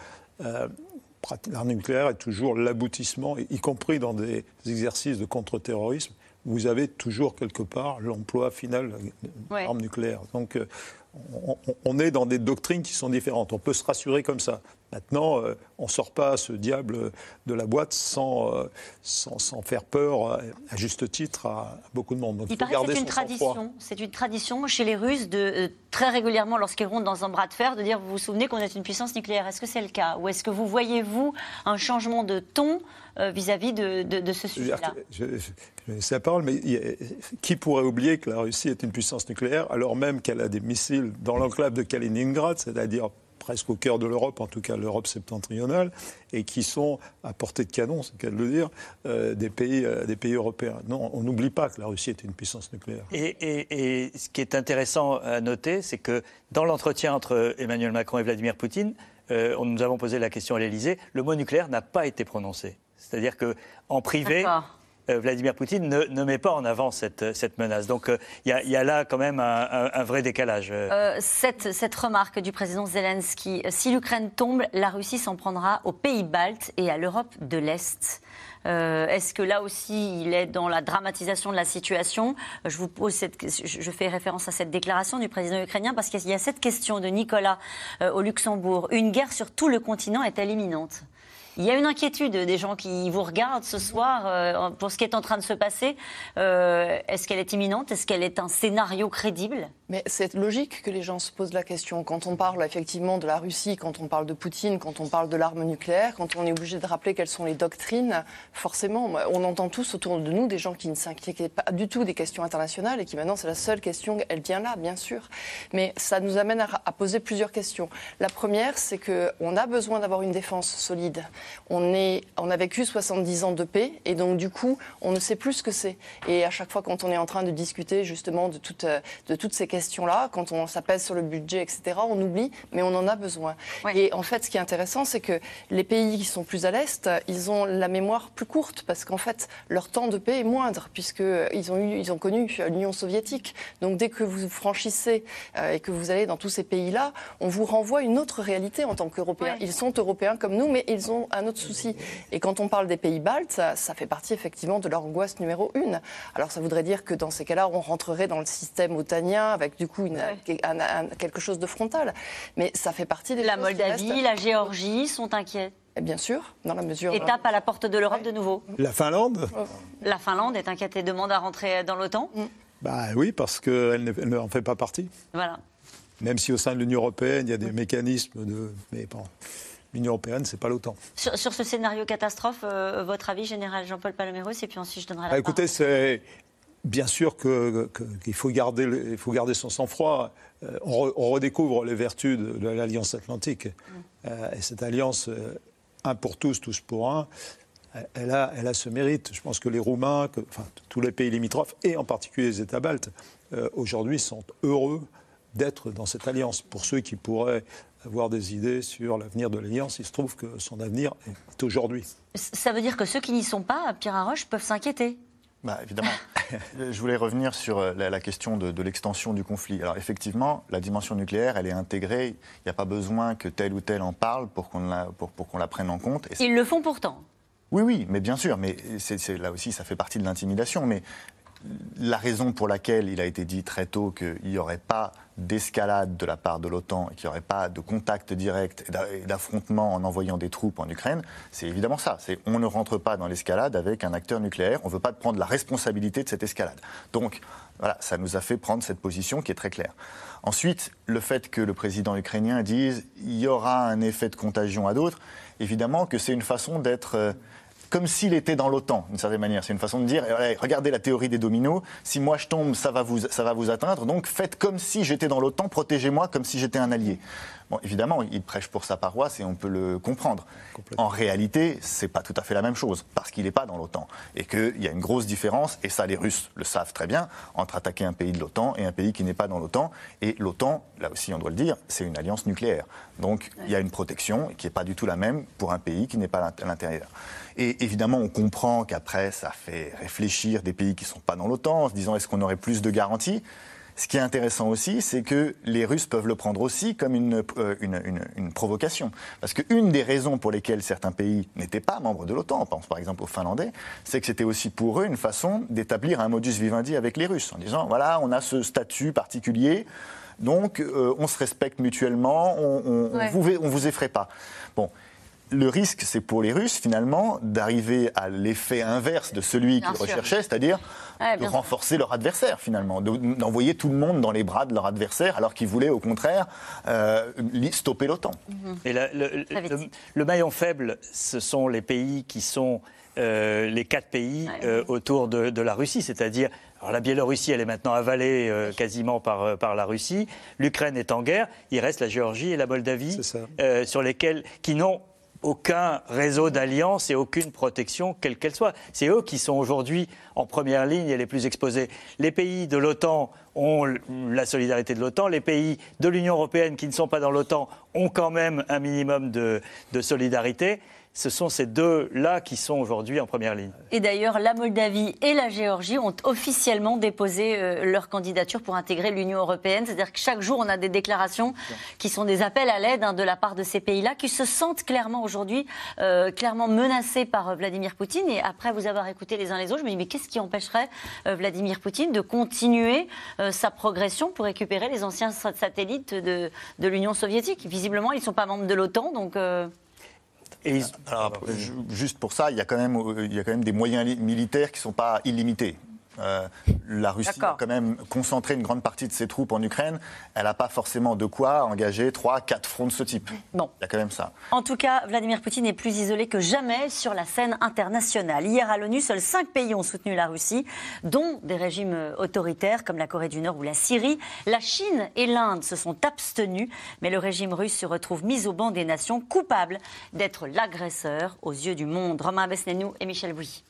l'arme nucléaire est toujours l'aboutissement, y compris dans des exercices de contre-terrorisme, vous avez toujours quelque part l'emploi final de l'arme nucléaire. Donc euh, on, est dans des doctrines qui sont différentes. On peut se rassurer comme ça. Maintenant, euh, on ne sort pas ce diable de la boîte sans, euh, sans, faire peur, euh, à juste titre, à beaucoup de monde. Donc, il, paraît que c'est une tradition. C'est une tradition chez les Russes de très régulièrement, lorsqu'ils rentrent dans un bras de fer, de dire vous vous souvenez qu'on est une puissance nucléaire. Est-ce que c'est le cas? Ou est-ce que vous voyez, vous, un changement de ton vis-à-vis de, de, ce sujet-là? je, je, je, parole, mais qui pourrait oublier que la Russie est une puissance nucléaire alors même qu'elle a des missiles dans l'enclave de Kaliningrad, c'est-à-dire presque au cœur de l'Europe, en tout cas l'Europe septentrionale, et qui sont à portée de canon, c'est qu'elle le dire, euh, des, pays, euh, des pays européens. Non, on n'oublie pas que la Russie était une puissance nucléaire. Et, ce qui est intéressant à noter, c'est que dans l'entretien entre Emmanuel Macron et Vladimir Poutine, euh, nous avons posé la question à l'Élysée, le mot nucléaire n'a pas été prononcé. C'est-à-dire qu'en privé, Vladimir Poutine ne, met pas en avant cette, menace. Donc euh, il y, a là quand même un, vrai décalage. Euh, cette, remarque du président Zelensky, si l'Ukraine tombe, la Russie s'en prendra aux pays baltes et à l'Europe de l'Est. Est-ce que là aussi, il est dans la dramatisation de la situation? Je je fais référence à cette déclaration du président ukrainien parce qu'il y a cette question de Nicolas au Luxembourg. Une guerre sur tout le continent est-elle imminente il y a une inquiétude des gens qui vous regardent ce soir euh, pour ce qui est en train de se passer. Euh, est-ce qu'elle est imminente? Est-ce qu'elle est un scénario crédible? Mais c'est logique que les gens se posent la question. Quand on parle effectivement de la Russie, quand on parle de Poutine, quand on parle de l'arme nucléaire, quand on est obligé de rappeler quelles sont les doctrines, forcément, on entend tous autour de nous des gens qui ne s'inquiètent pas du tout des questions internationales et qui maintenant c'est la seule question, elle vient là, bien sûr. Mais ça nous amène à poser plusieurs questions. La première, c'est qu'on a besoin d'avoir une défense solide. On, a vécu 70 ans de paix et donc du coup, on ne sait plus ce que c'est. Et à chaque fois, quand on est en train de discuter justement de, euh, toutes ces questions-là, quand on s'appelle sur le budget, etc., on oublie, mais on en a besoin. Et en fait, ce qui est intéressant, c'est que les pays qui sont plus à l'Est, ils ont la mémoire plus courte parce qu'en fait, leur temps de paix est moindre puisqu'ils ont, ils ont connu l'Union soviétique. Donc dès que vous franchissez euh, et que vous allez dans tous ces pays-là, on vous renvoie une autre réalité en tant qu'Européens. Ils sont européens comme nous, mais ils ont un autre souci. Et quand on parle des pays baltes, ça, fait partie effectivement de leur angoisse numéro une. Alors ça voudrait dire que dans ces cas-là, on rentrerait dans le système otanien avec du coup une, quelque chose de frontal. Mais ça fait partie des La Moldavie, la Géorgie sont inquiets. bien sûr, dans la mesure. Étape à la porte de l'Europe de nouveau. La Finlande? La Finlande est inquiète et demande à rentrer dans l'OTAN mm. Bah oui, parce qu'elle ne, en fait pas partie. Voilà. Même si au sein de l'Union européenne, il y a des mécanismes de. Mais bon, l'Union européenne, c'est pas l'OTAN. Sur, ce scénario catastrophe, euh, votre avis général, Jean-Paul Paloméros, et puis ensuite je donnerai la bah, Écoutez, c'est bien sûr qu'il faut, garder, il faut garder son sang-froid. Euh, on, redécouvre les vertus de, l'Alliance Atlantique. Mm. Euh, et cette alliance, un pour tous, tous pour un, elle a, elle a ce mérite. Je pense que les Roumains, enfin, tous les pays limitrophes, et en particulier les États baltes, aujourd'hui sont heureux d'être dans cette alliance. Pour ceux qui pourraient avoir des idées sur l'avenir de l'Alliance. Il se trouve que son avenir est aujourd'hui. Ça veut dire que ceux qui n'y sont pas, Pierre Arroche, peuvent s'inquiéter bah, évidemment. Je voulais revenir sur euh, la, question de, l'extension du conflit. Alors effectivement, la dimension nucléaire, elle est intégrée. Il n'y a pas besoin que tel ou tel en parle pour qu'on la, pour, qu'on la prenne en compte. Ils le font pourtant. Oui, oui, mais bien sûr. Mais c'est, là aussi, ça fait partie de l'intimidation. Mais la raison pour laquelle il a été dit très tôt qu'il n'y aurait pas d'escalade de la part de l'OTAN et qu'il n'y aurait pas de contact direct et d'affrontement en envoyant des troupes en Ukraine, c'est évidemment ça. C'est on ne rentre pas dans l'escalade avec un acteur nucléaire. On ne veut pas prendre la responsabilité de cette escalade. Donc voilà, ça nous a fait prendre cette position qui est très claire. Ensuite, le fait que le président ukrainien dise il y aura un effet de contagion à d'autres, évidemment que c'est une façon d'être euh, comme s'il était dans l'OTAN, d'une certaine manière. C'est une façon de dire, regardez la théorie des dominos, si moi je tombe, ça va vous, ça va vous atteindre, donc faites comme si j'étais dans l'OTAN, protégez-moi comme si j'étais un allié. Bon, évidemment, il prêche pour sa paroisse et on peut le comprendre. En réalité, c'est pas tout à fait la même chose, parce qu'il n'est pas dans l'OTAN. Et qu'il y a une grosse différence, et ça les Russes le savent très bien, entre attaquer un pays de l'OTAN et un pays qui n'est pas dans l'OTAN. Et l'OTAN, là aussi on doit le dire, c'est une alliance nucléaire. Donc il y a une protection qui n'est pas du tout la même pour un pays qui n'est pas à l'intérieur. Et évidemment, on comprend qu'après, ça fait réfléchir des pays qui ne sont pas dans l'OTAN en se disant est-ce qu'on aurait plus de garanties? Ce qui est intéressant aussi, c'est que les Russes peuvent le prendre aussi comme une, euh, une, provocation. Parce qu'une des raisons pour lesquelles certains pays n'étaient pas membres de l'OTAN, on pense par exemple aux Finlandais, c'est que c'était aussi pour eux une façon d'établir un modus vivendi avec les Russes, en disant voilà, on a ce statut particulier, donc euh, on se respecte mutuellement, on ne vous, on vous effraie pas. Bon, le risque, c'est pour les Russes, finalement, d'arriver à l'effet inverse de celui qu'ils recherchaient, c'est-à-dire de renforcer leur adversaire, finalement, d'envoyer tout le monde dans les bras de leur adversaire, alors qu'ils voulaient, au contraire, euh, stopper l'OTAN. Mhm. le, maillon faible, ce sont les pays qui sont euh, les quatre pays euh, autour de, la Russie, c'est-à-dire alors la Biélorussie, elle est maintenant avalée quasiment par, par la Russie. L'Ukraine est en guerre. Il reste la Géorgie et la Moldavie, sur lesquels qui n'ont aucun réseau d'alliance et aucune protection, quelle qu'elle soit. C'est eux qui sont aujourd'hui en première ligne et les plus exposés. Les pays de l'OTAN ont la solidarité de l'OTAN. Les pays de l'Union européenne qui ne sont pas dans l'OTAN ont quand même un minimum de, solidarité. Ce sont ces deux-là qui sont aujourd'hui en première ligne. Et d'ailleurs, la Moldavie et la Géorgie ont officiellement déposé euh, leur candidature pour intégrer l'Union européenne. C'est-à-dire que chaque jour, on a des déclarations qui sont des appels à l'aide hein, de la part de ces pays-là, qui se sentent clairement aujourd'hui euh, clairement menacés par euh, Vladimir Poutine. Et après vous avoir écouté les uns les autres, je me dis mais qu'est-ce qui empêcherait Vladimir Poutine de continuer sa progression pour récupérer les anciens satellites de, de l'Union soviétique? Visiblement, ils ne sont pas membres de l'OTAN, donc. Et alors, juste pour ça, il y, a quand même, il y a quand même des moyens militaires qui ne sont pas illimités. Euh, la Russie a quand même concentré une grande partie de ses troupes en Ukraine. Elle n'a pas forcément de quoi engager trois, quatre fronts de ce type. Non. Il y a quand même ça. En tout cas, Vladimir Poutine est plus isolé que jamais sur la scène internationale. Hier à l'ONU, seuls cinq pays ont soutenu la Russie, dont des régimes autoritaires comme la Corée du Nord ou la Syrie. La Chine et l'Inde se sont abstenus, mais le régime russe se retrouve mis au banc des nations, coupable d'être l'agresseur aux yeux du monde. Romain Besnenou et Michel Bouy.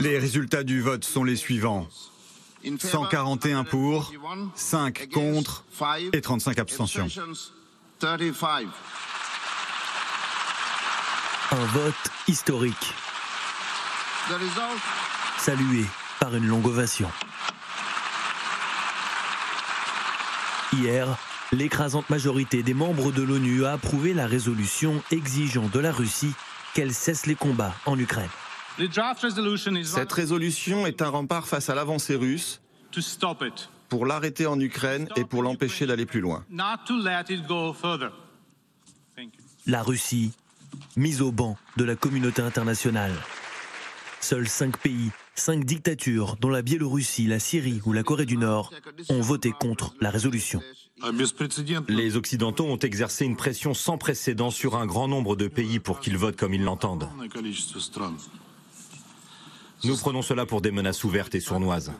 Les résultats du vote sont les suivants. 141 pour, 5 contre et 35 abstentions. Un vote historique. Salué par une longue ovation. Hier, l'écrasante majorité des membres de l'ONU a approuvé la résolution exigeant de la Russie qu'elle cesse les combats en Ukraine. Cette résolution est un rempart face à l'avancée russe pour l'arrêter en Ukraine et pour l'empêcher d'aller plus loin. La Russie, mise au banc de la communauté internationale. Seuls cinq pays, cinq dictatures, dont la Biélorussie, la Syrie ou la Corée du Nord, ont voté contre la résolution. Les Occidentaux ont exercé une pression sans précédent sur un grand nombre de pays pour qu'ils votent comme ils l'entendent. Nous prenons cela pour des menaces ouvertes et sournoises.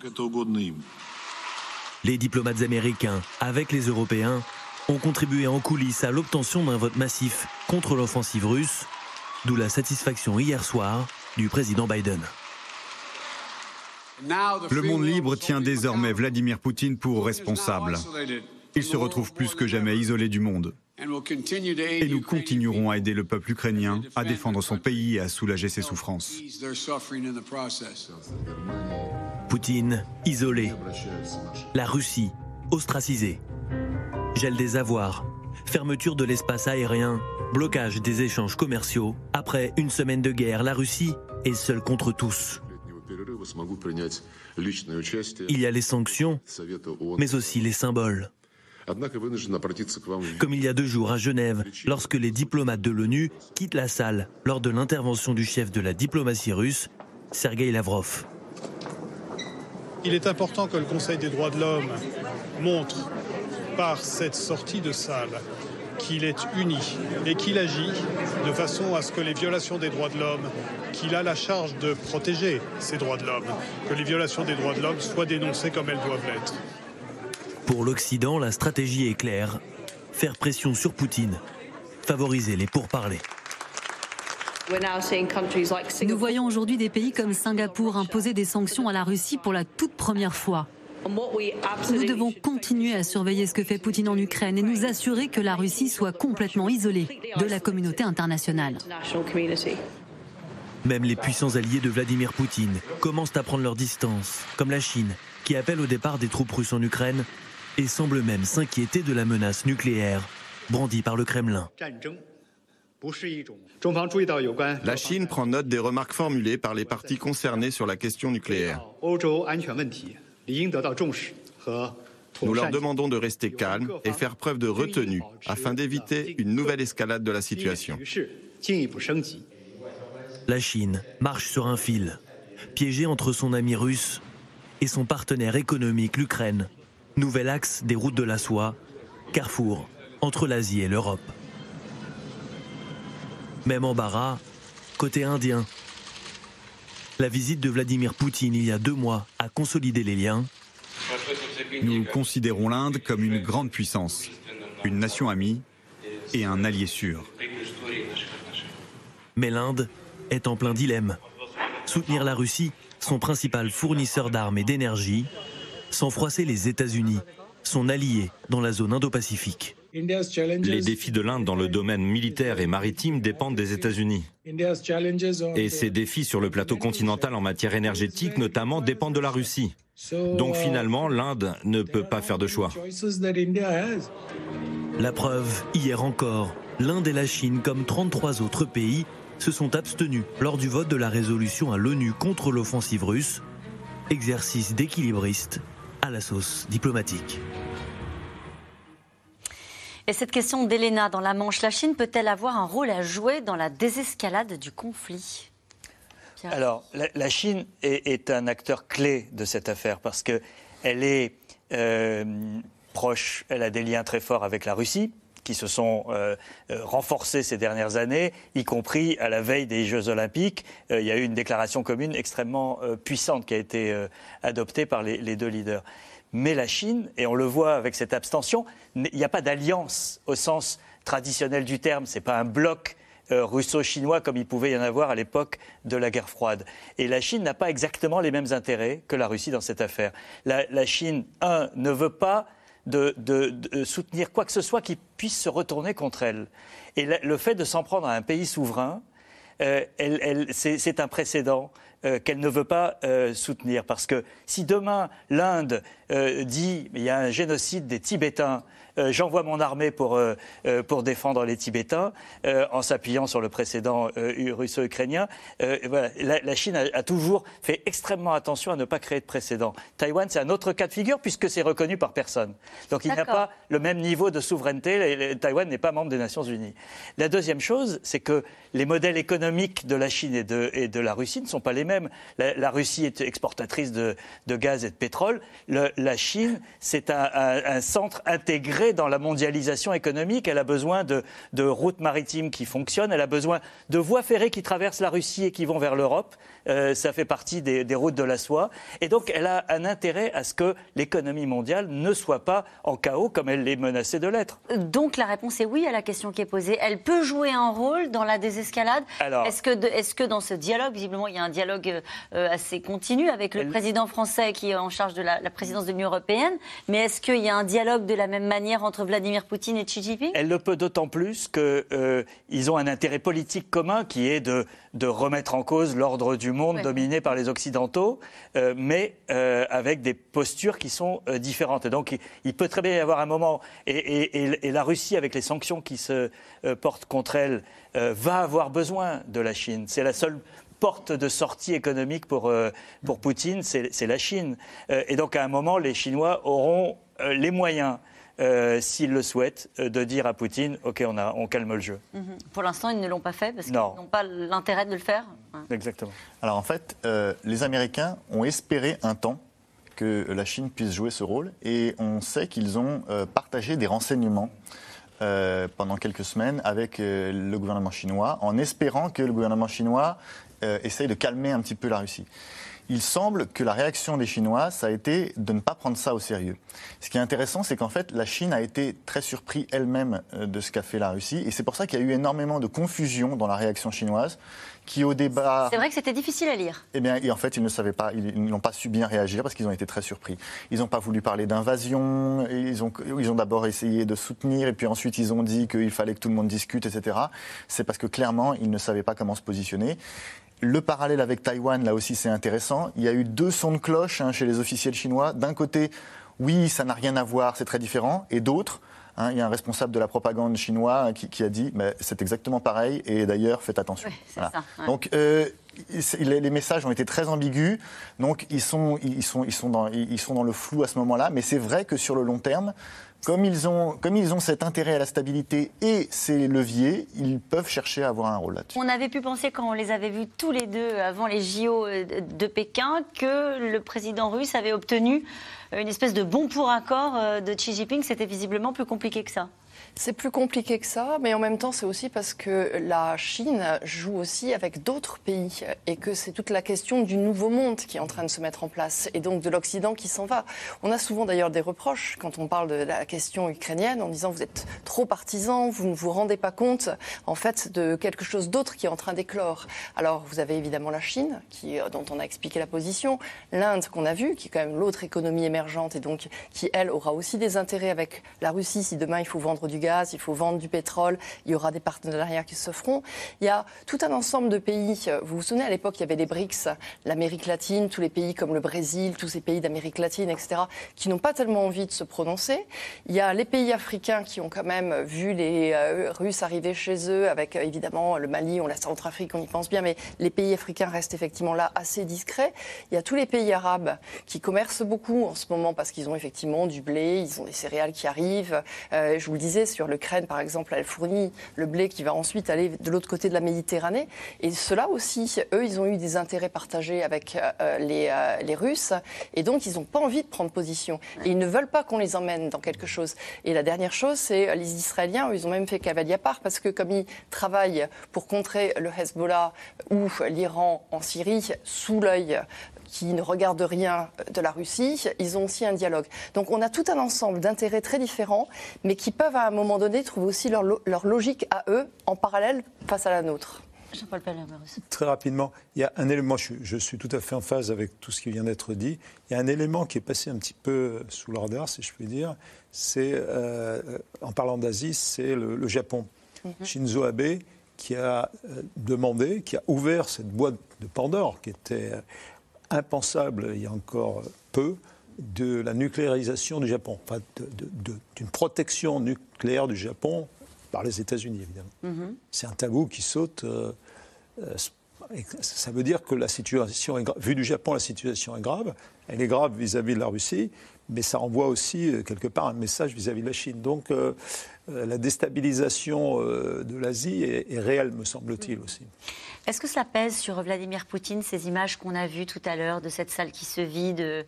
Les diplomates américains, avec les Européens, ont contribué en coulisses à l'obtention d'un vote massif contre l'offensive russe, d'où la satisfaction hier soir du président Biden. Le monde libre tient désormais Vladimir Poutine pour responsable. Il se retrouve plus que jamais isolé du monde. Et nous continuerons à aider le peuple ukrainien à défendre son pays et à soulager ses souffrances. Poutine, isolé. La Russie, ostracisée. Gel des avoirs. Fermeture de l'espace aérien. Blocage des échanges commerciaux. Après une semaine de guerre, la Russie est seule contre tous. Il y a les sanctions, mais aussi les symboles. Comme il y a deux jours à Genève, lorsque les diplomates de l'ONU quittent la salle lors de l'intervention du chef de la diplomatie russe, Sergei Lavrov. Il est important que le Conseil des droits de l'homme montre par cette sortie de salle qu'il est uni et qu'il agit de façon à ce que les violations des droits de l'homme, qu'il a la charge de protéger ces droits de l'homme, que les violations des droits de l'homme soient dénoncées comme elles doivent l'être. Pour l'Occident, la stratégie est claire. Faire pression sur Poutine, favoriser les pourparlers. Nous voyons aujourd'hui des pays comme Singapour imposer des sanctions à la Russie pour la toute première fois. Nous devons continuer à surveiller ce que fait Poutine en Ukraine et nous assurer que la Russie soit complètement isolée de la communauté internationale. Même les puissants alliés de Vladimir Poutine commencent à prendre leur distance, comme la Chine, qui appelle au départ des troupes russes en Ukraine et semble même s'inquiéter de la menace nucléaire brandie par le Kremlin. La Chine prend note des remarques formulées par les partis concernés sur la question nucléaire. Nous leur demandons de rester calmes et faire preuve de retenue afin d'éviter une nouvelle escalade de la situation. La Chine marche sur un fil, piégée entre son ami russe et son partenaire économique, l'Ukraine, nouvel axe des routes de la soie, carrefour entre l'Asie et l'Europe. Même embarras, côté indien. La visite de Vladimir Poutine il y a deux mois a consolidé les liens. Nous considérons l'Inde comme une grande puissance, une nation amie et un allié sûr. Mais l'Inde est en plein dilemme. Soutenir la Russie, son principal fournisseur d'armes et d'énergie, sans froisser les États-Unis, son allié dans la zone Indo-Pacifique. Les défis de l'Inde dans le domaine militaire et maritime dépendent des États-Unis. Et ces défis sur le plateau continental en matière énergétique notamment dépendent de la Russie. Donc finalement, l'Inde ne peut pas faire de choix. La preuve, hier encore, l'Inde et la Chine, comme 33 autres pays, se sont abstenus lors du vote de la résolution à l'ONU contre l'offensive russe, exercice d'équilibriste à la sauce diplomatique. Et cette question d'Elena dans la Manche, la Chine peut-elle avoir un rôle à jouer dans la désescalade du conflit? Alors, la, Chine est, un acteur clé de cette affaire parce qu'elle est euh, proche, elle a des liens très forts avec la Russie qui se sont euh, euh, renforcés ces dernières années, y compris à la veille des Jeux Olympiques. il y a eu une déclaration commune extrêmement puissante qui a été adoptée par les, deux leaders. Mais la Chine, et on le voit avec cette abstention, il n'y a pas d'alliance au sens traditionnel du terme. Ce n'est pas un bloc euh, russo-chinois comme il pouvait y en avoir à l'époque de la guerre froide. Et la Chine n'a pas exactement les mêmes intérêts que la Russie dans cette affaire. La, Chine, un, ne veut pas de, soutenir quoi que ce soit qui puisse se retourner contre elle. Et le fait de s'en prendre à un pays souverain, euh, c'est un précédent euh, qu'elle ne veut pas euh, soutenir. Parce que si demain l'Inde dit il y a un génocide des Tibétains, j'envoie mon armée pour, pour défendre les Tibétains, en s'appuyant sur le précédent russo-ukrainien, voilà, la, Chine a, toujours fait extrêmement attention à ne pas créer de précédent. Taïwan, c'est un autre cas de figure puisque c'est reconnu par personne. Donc il n'y a pas le même niveau de souveraineté. Taïwan n'est pas membre des Nations Unies. La deuxième chose, c'est que les modèles économiques de la Chine et de, et de la Russie ne sont pas les mêmes. La, Russie est exportatrice de, gaz et de pétrole. la Chine, c'est un, centre intégré dans la mondialisation économique. Elle a besoin de, routes maritimes qui fonctionnent. Elle a besoin de voies ferrées qui traversent la Russie et qui vont vers l'Europe. Euh, ça fait partie des, des, routes de la soie. Et donc, elle a un intérêt à ce que l'économie mondiale ne soit pas en chaos comme elle est menacée de l'être. Donc, la réponse est oui à la question qui est posée. Elle peut jouer un rôle dans la désescalade. Est-ce que, est que dans ce dialogue, visiblement, il y a un dialogue euh, assez continue avec le président français qui est en charge de la, présidence de l'Union européenne. Mais est-ce qu'il y a un dialogue de la même manière entre Vladimir Poutine et Xi Jinping? Elle le peut d'autant plus qu'ils euh, ont un intérêt politique commun qui est de, de remettre en cause l'ordre du monde dominé par les Occidentaux, euh, mais avec des postures qui sont différentes. Et donc, il, peut très bien y avoir un moment, et, et, la Russie, avec les sanctions qui se portent contre elle, va avoir besoin de la Chine. C'est la seule porte de sortie économique pour, euh, pour Poutine, c'est la Chine. Euh, et donc à un moment, les Chinois auront euh, les moyens. S'ils le souhaitent, de dire à Poutine OK, on, a, on calme le jeu. Mhm. Pour l'instant, ils ne l'ont pas fait parce qu'ils n'ont pas l'intérêt de le faire. Exactement. Alors en fait, les Américains ont espéré un temps que la Chine puisse jouer ce rôle et on sait qu'ils ont partagé des renseignements. pendant quelques semaines avec le gouvernement chinois, en espérant que le gouvernement chinois euh, essaye de calmer un petit peu la Russie. Il semble que la réaction des Chinois, ça a été de ne pas prendre ça au sérieux. Ce qui est intéressant, c'est qu'en fait, la Chine a été très surprise elle-même euh, de ce qu'a fait la Russie. Et c'est pour ça qu'il y a eu énormément de confusion dans la réaction chinoise, qui au débat... C'est vrai que c'était difficile à lire. Eh bien, et en fait, ils ne savaient pas, ils n'ont pas su bien réagir parce qu'ils ont été très surpris. Ils n'ont pas voulu parler d'invasion, ils ont, ils ont d'abord essayé de soutenir, et puis ensuite ils ont dit qu'il fallait que tout le monde discute, etc. C'est parce que clairement, ils ne savaient pas comment se positionner. Le parallèle avec Taïwan, là aussi, c'est intéressant. Il y a eu deux sons de cloche hein, chez les officiels chinois. D'un côté, oui, ça n'a rien à voir, c'est très différent. Et d'autres, hein, il y a un responsable de la propagande chinois qui, a dit mais c'est exactement pareil et d'ailleurs faites attention. Donc euh, les, messages ont été très ambigus, donc ils sont, ils sont, ils sont, dans, ils sont dans le flou à ce moment-là, mais c'est vrai que sur le long terme, comme ils, ont, comme ils ont cet intérêt à la stabilité et ces leviers, ils peuvent chercher à avoir un rôle là-dessus. On avait pu penser, quand on les avait vus tous les deux avant les JO de Pékin, que le président russe avait obtenu une espèce de bon pour accord euh, de Xi Jinping. C'était visiblement plus compliqué que ça. C'est plus compliqué que ça, mais en même temps, c'est aussi parce que la Chine joue aussi avec d'autres pays et que c'est toute la question du nouveau monde qui est en train de se mettre en place et donc de l'Occident qui s'en va. On a souvent d'ailleurs des reproches quand on parle de la question ukrainienne en disant vous êtes trop partisans, vous ne vous rendez pas compte en fait de quelque chose d'autre qui est en train d'éclore. Alors vous avez évidemment la Chine euh, dont on a expliqué la position, l'Inde qu'on a vu qui est quand même l'autre économie émergente et donc qui elle aura aussi des intérêts avec la Russie si demain il faut vendre du du il faut vendre du pétrole, il y aura des partenariats qui se feront. Il y a tout un ensemble de pays. Vous vous souvenez, à l'époque, il y avait les BRICS, l'Amérique latine, tous les pays comme le Brésil, tous ces pays d'Amérique latine, etc., qui n'ont pas tellement envie de se prononcer. Il y a les pays africains qui ont quand même vu les euh, Russes arriver chez eux, avec euh, évidemment le Mali, on la Centrafrique, on y pense bien, mais les pays africains restent effectivement là assez discrets. Il y a tous les pays arabes qui commercent beaucoup en ce moment parce qu'ils ont effectivement du blé, ils ont des céréales qui arrivent. Euh, je vous le disais, sur l'Ukraine, par exemple, elle fournit le blé qui va ensuite aller de l'autre côté de la Méditerranée. Et cela aussi, eux, ils ont eu des intérêts partagés avec les, les Russes. Et donc, ils n'ont pas envie de prendre position. Et ils ne veulent pas qu'on les emmène dans quelque chose. Et la dernière chose, c'est les Israéliens, ils ont même fait cavalier à part parce que comme ils travaillent pour contrer le Hezbollah ou l'Iran en Syrie sous l'œil qui ne regarde rien de la Russie, ils ont aussi un dialogue. Donc on a tout un ensemble d'intérêts très différents, mais qui peuvent à un moment donné trouver aussi leur, leur logique à eux en parallèle face à la nôtre. Jean-Paul Très rapidement, il y a un élément, je, suis tout à fait en phase avec tout ce qui vient d'être dit. Il y a un élément qui est passé un petit peu sous l'ordre, si je puis dire. C'est, euh, en parlant d'Asie, c'est le, Japon. Mhm. Shinzo Abe, qui a euh, demandé, qui a ouvert cette boîte de Pandore, qui était euh, impensable il y a encore peu, de la nucléarisation du Japon, enfin, d'une protection nucléaire du Japon par les États-Unis, évidemment. Mhm. C'est un tabou qui saute. Euh, euh, ça veut dire que la situation est grave. Vu du Japon, la situation est grave. Elle est grave vis-à-vis de la Russie, mais ça envoie aussi euh, quelque part un message vis-à-vis de la Chine. Donc la déstabilisation de l'Asie est, réelle, me semble-t-il aussi. Est-ce que cela pèse sur Vladimir Poutine, ces images qu'on a vues tout à l'heure de cette salle qui se vide,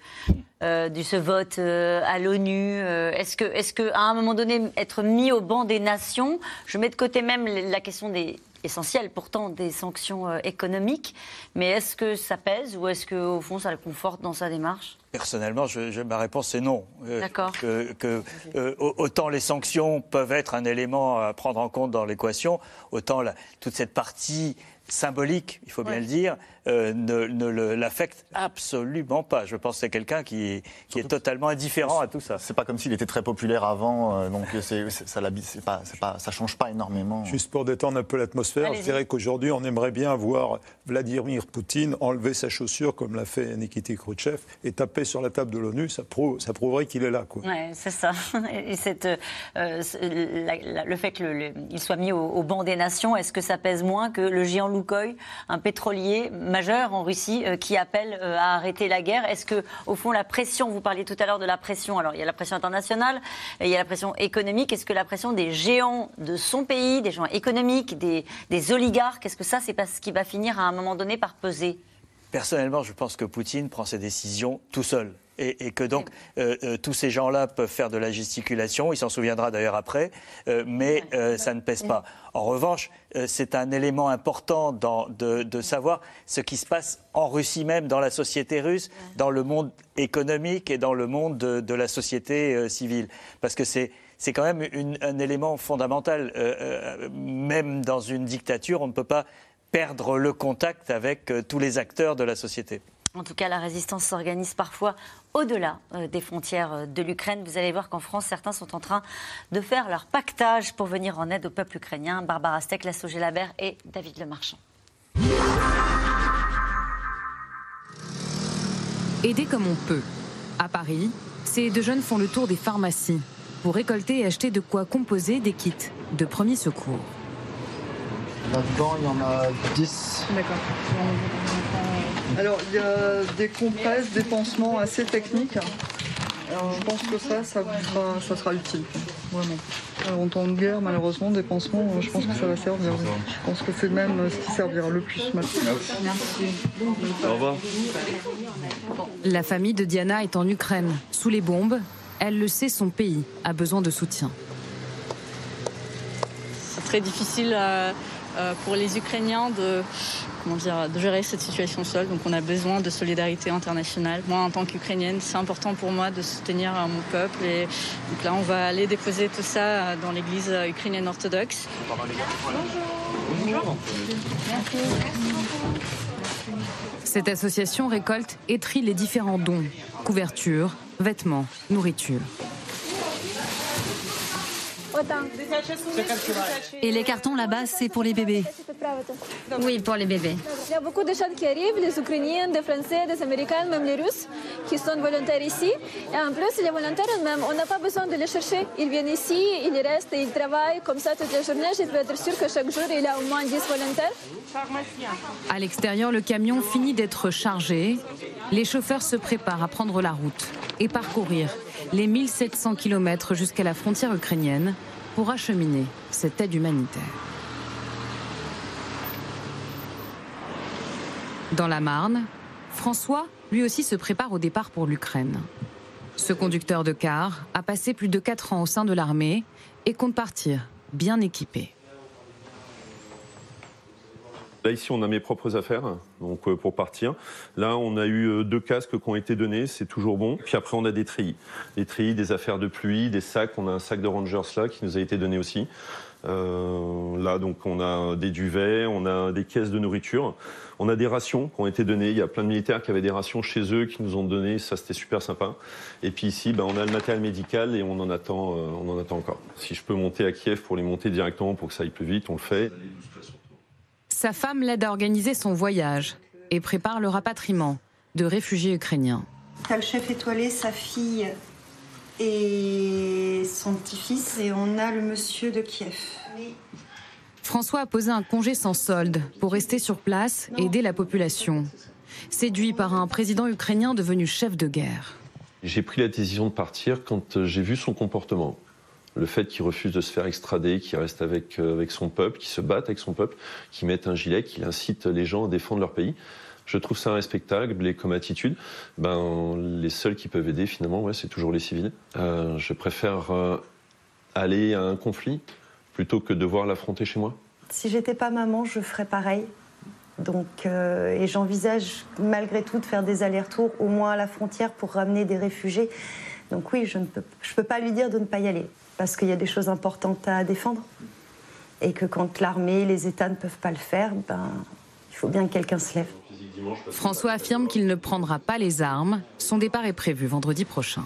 euh, de ce vote euh, à l'ONU euh, Est-ce que, est que, à un moment donné, être mis au banc des nations, je mets de côté même la question des essentielle pourtant des sanctions économiques, mais est-ce que ça pèse ou est-ce qu'au fond ça le conforte dans sa démarche? Personnellement, je, ma réponse est non. D'accord. Que, autant les sanctions peuvent être un élément à prendre en compte dans l'équation, autant toute cette partie symbolique, il faut bien le dire, euh, ne, l'affecte absolument pas. Je pense que c'est quelqu'un qui, qui est totalement indifférent à tout ça. C'est pas comme s'il était très populaire avant, euh, donc c'est, ça ne pas, ça change pas énormément. Juste pour détendre un peu l'atmosphère, je dirais qu'aujourd'hui, on aimerait bien voir Vladimir Poutine enlever sa chaussure comme l'a fait Nikita Khrouchtchev et taper sur la table de l'ONU. Ça, prouve, ça prouverait qu'il est là. Quoi. c'est ça. Et cette, euh, le fait qu'il soit mis au, banc des nations, est-ce que ça pèse moins que le géant Lukoil, un pétrolier en Russie euh, qui appelle euh, à arrêter la guerre. Est-ce que, au fond, la pression, vous parliez tout à l'heure de la pression, alors il y a la pression internationale, il y a la pression économique. Est-ce que la pression des géants de son pays, des géants économiques, des, des oligarques, est-ce que ça, c'est ce qui va finir à un moment donné par peser? Personnellement, je pense que Poutine prend ses décisions tout seul et, que donc euh, euh, tous ces gens-là peuvent faire de la gesticulation, il s'en souviendra d'ailleurs après, euh, mais ça ne pèse pas. En revanche, c'est un élément important de, savoir ce qui se passe en Russie même, dans la société russe, dans le monde économique et dans le monde de, la société civile. Parce que c'est c'est quand même un élément fondamental. même dans une dictature, on ne peut pas perdre le contact avec tous les acteurs de la société. En tout cas, la résistance s'organise parfois au-delà euh, des frontières euh, de l'Ukraine. Vous allez voir qu'en France, certains sont en train de faire leur pactage pour venir en aide au peuple ukrainien. Barbara Steck, Lasso Labert et David Lemarchand. Aider comme on peut. À Paris, ces deux jeunes font le tour des pharmacies pour récolter et acheter de quoi composer des kits de premiers secours. Là-dedans, il y en a 10. D'accord. Alors, il y a des compresses, des pansements assez techniques. Alors, je pense que ça, ça sera, ça sera utile, vraiment. Alors, en temps de guerre, malheureusement, des pansements, je pense que ça va servir. Je pense que c'est même ce qui servira le plus maintenant. Merci. Au revoir. La famille de Diana est en Ukraine, sous les bombes. Elle le sait, son pays a besoin de soutien. C'est très difficile euh, euh, pour les Ukrainiens de gérer cette situation seule. Donc on a besoin de solidarité internationale. Moi, en tant qu'Ukrainienne, c'est important pour moi de soutenir euh, mon peuple. Et donc là, on va aller déposer tout ça euh, dans l'église euh, ukrainienne orthodoxe. Bonjour. Cette association récolte et trie les différents dons couverture, vêtements, nourriture. Et les cartons là-bas, c'est pour les bébés. Oui, pour les bébés. Il y a beaucoup de gens qui arrivent, les Ukrainiens, des Français, des Américains, même les Russes, qui sont volontaires ici. Et en plus, les volontaires eux-mêmes, on n'a pas besoin de les chercher. Ils viennent ici, ils restent, ils travaillent comme ça toute la journée. Je peux être sûr que chaque jour, il y a au moins 10 volontaires. À l'extérieur, le camion finit d'être chargé. Les chauffeurs se préparent à prendre la route et parcourir les 1700 km jusqu'à la frontière ukrainienne pour acheminer cette aide humanitaire. Dans la Marne, François, lui aussi, se prépare au départ pour l'Ukraine. Ce conducteur de car a passé plus de 4 ans au sein de l'armée et compte partir bien équipé. Là, ici, on a mes propres affaires donc, euh, pour partir. Là, on a eu euh, deux casques qui ont été donnés, c'est toujours bon. Puis après, on a des treillis. Des treillis, des affaires de pluie, des sacs. On a un sac de Rangers là qui nous a été donné aussi. Euh, là, donc, on a des duvets, on a des caisses de nourriture. On a des rations qui ont été données. Il y a plein de militaires qui avaient des rations chez eux, qui nous ont donné. Ça, c'était super sympa. Et puis ici, ben, on a le matériel médical et on en, attend, on en attend encore. Si je peux monter à Kiev pour les monter directement pour que ça aille plus vite, on le fait. Sa femme l'aide à organiser son voyage et prépare le rapatriement de réfugiés ukrainiens. T'as le chef étoilé, sa fille et son petit-fils, et on a le monsieur de Kiev. François a posé un congé sans solde pour rester sur place et aider la population. Séduit par un président ukrainien devenu chef de guerre. J'ai pris la décision de partir quand j'ai vu son comportement le fait qu'il refuse de se faire extrader, qu'il reste avec, euh, avec son peuple, qu'il se batte avec son peuple, qu'il mette un gilet, qu'il incite les gens à défendre leur pays. Je trouve ça respectable et comme attitude, ben, les seuls qui peuvent aider finalement, ouais, c'est toujours les civils. Euh, je préfère euh, aller à un conflit plutôt que devoir l'affronter chez moi. Si j'étais pas maman, je ferais pareil. Donc, et j'envisage malgré tout de faire des allers-retours au moins à la frontière pour ramener des réfugiés. Donc oui, je ne peux, je peux pas lui dire de ne pas y aller parce qu'il y a des choses importantes à défendre. Et que quand l'armée, les États ne peuvent pas le faire, ben, il faut bien que quelqu'un se lève. François affirme qu'il ne prendra pas les armes. Son départ est prévu vendredi prochain.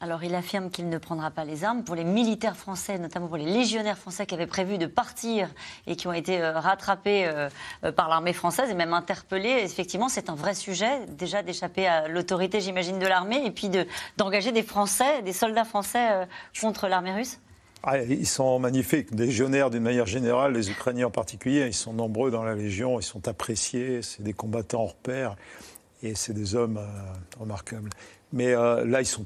Alors il affirme qu'il ne prendra pas les armes. Pour les militaires français, notamment pour les légionnaires français qui avaient prévu de partir et qui ont été euh, rattrapés euh, euh, par l'armée française et même interpellés, effectivement c'est un vrai sujet déjà d'échapper à l'autorité, j'imagine, de l'armée et puis d'engager des Français, des soldats français contre l'armée russe ah, ils sont magnifiques, légionnaires d'une manière générale, les Ukrainiens en particulier, ils sont nombreux dans la Légion, ils sont appréciés, c'est des combattants hors pair et c'est des hommes remarquables. Mais là, ils sont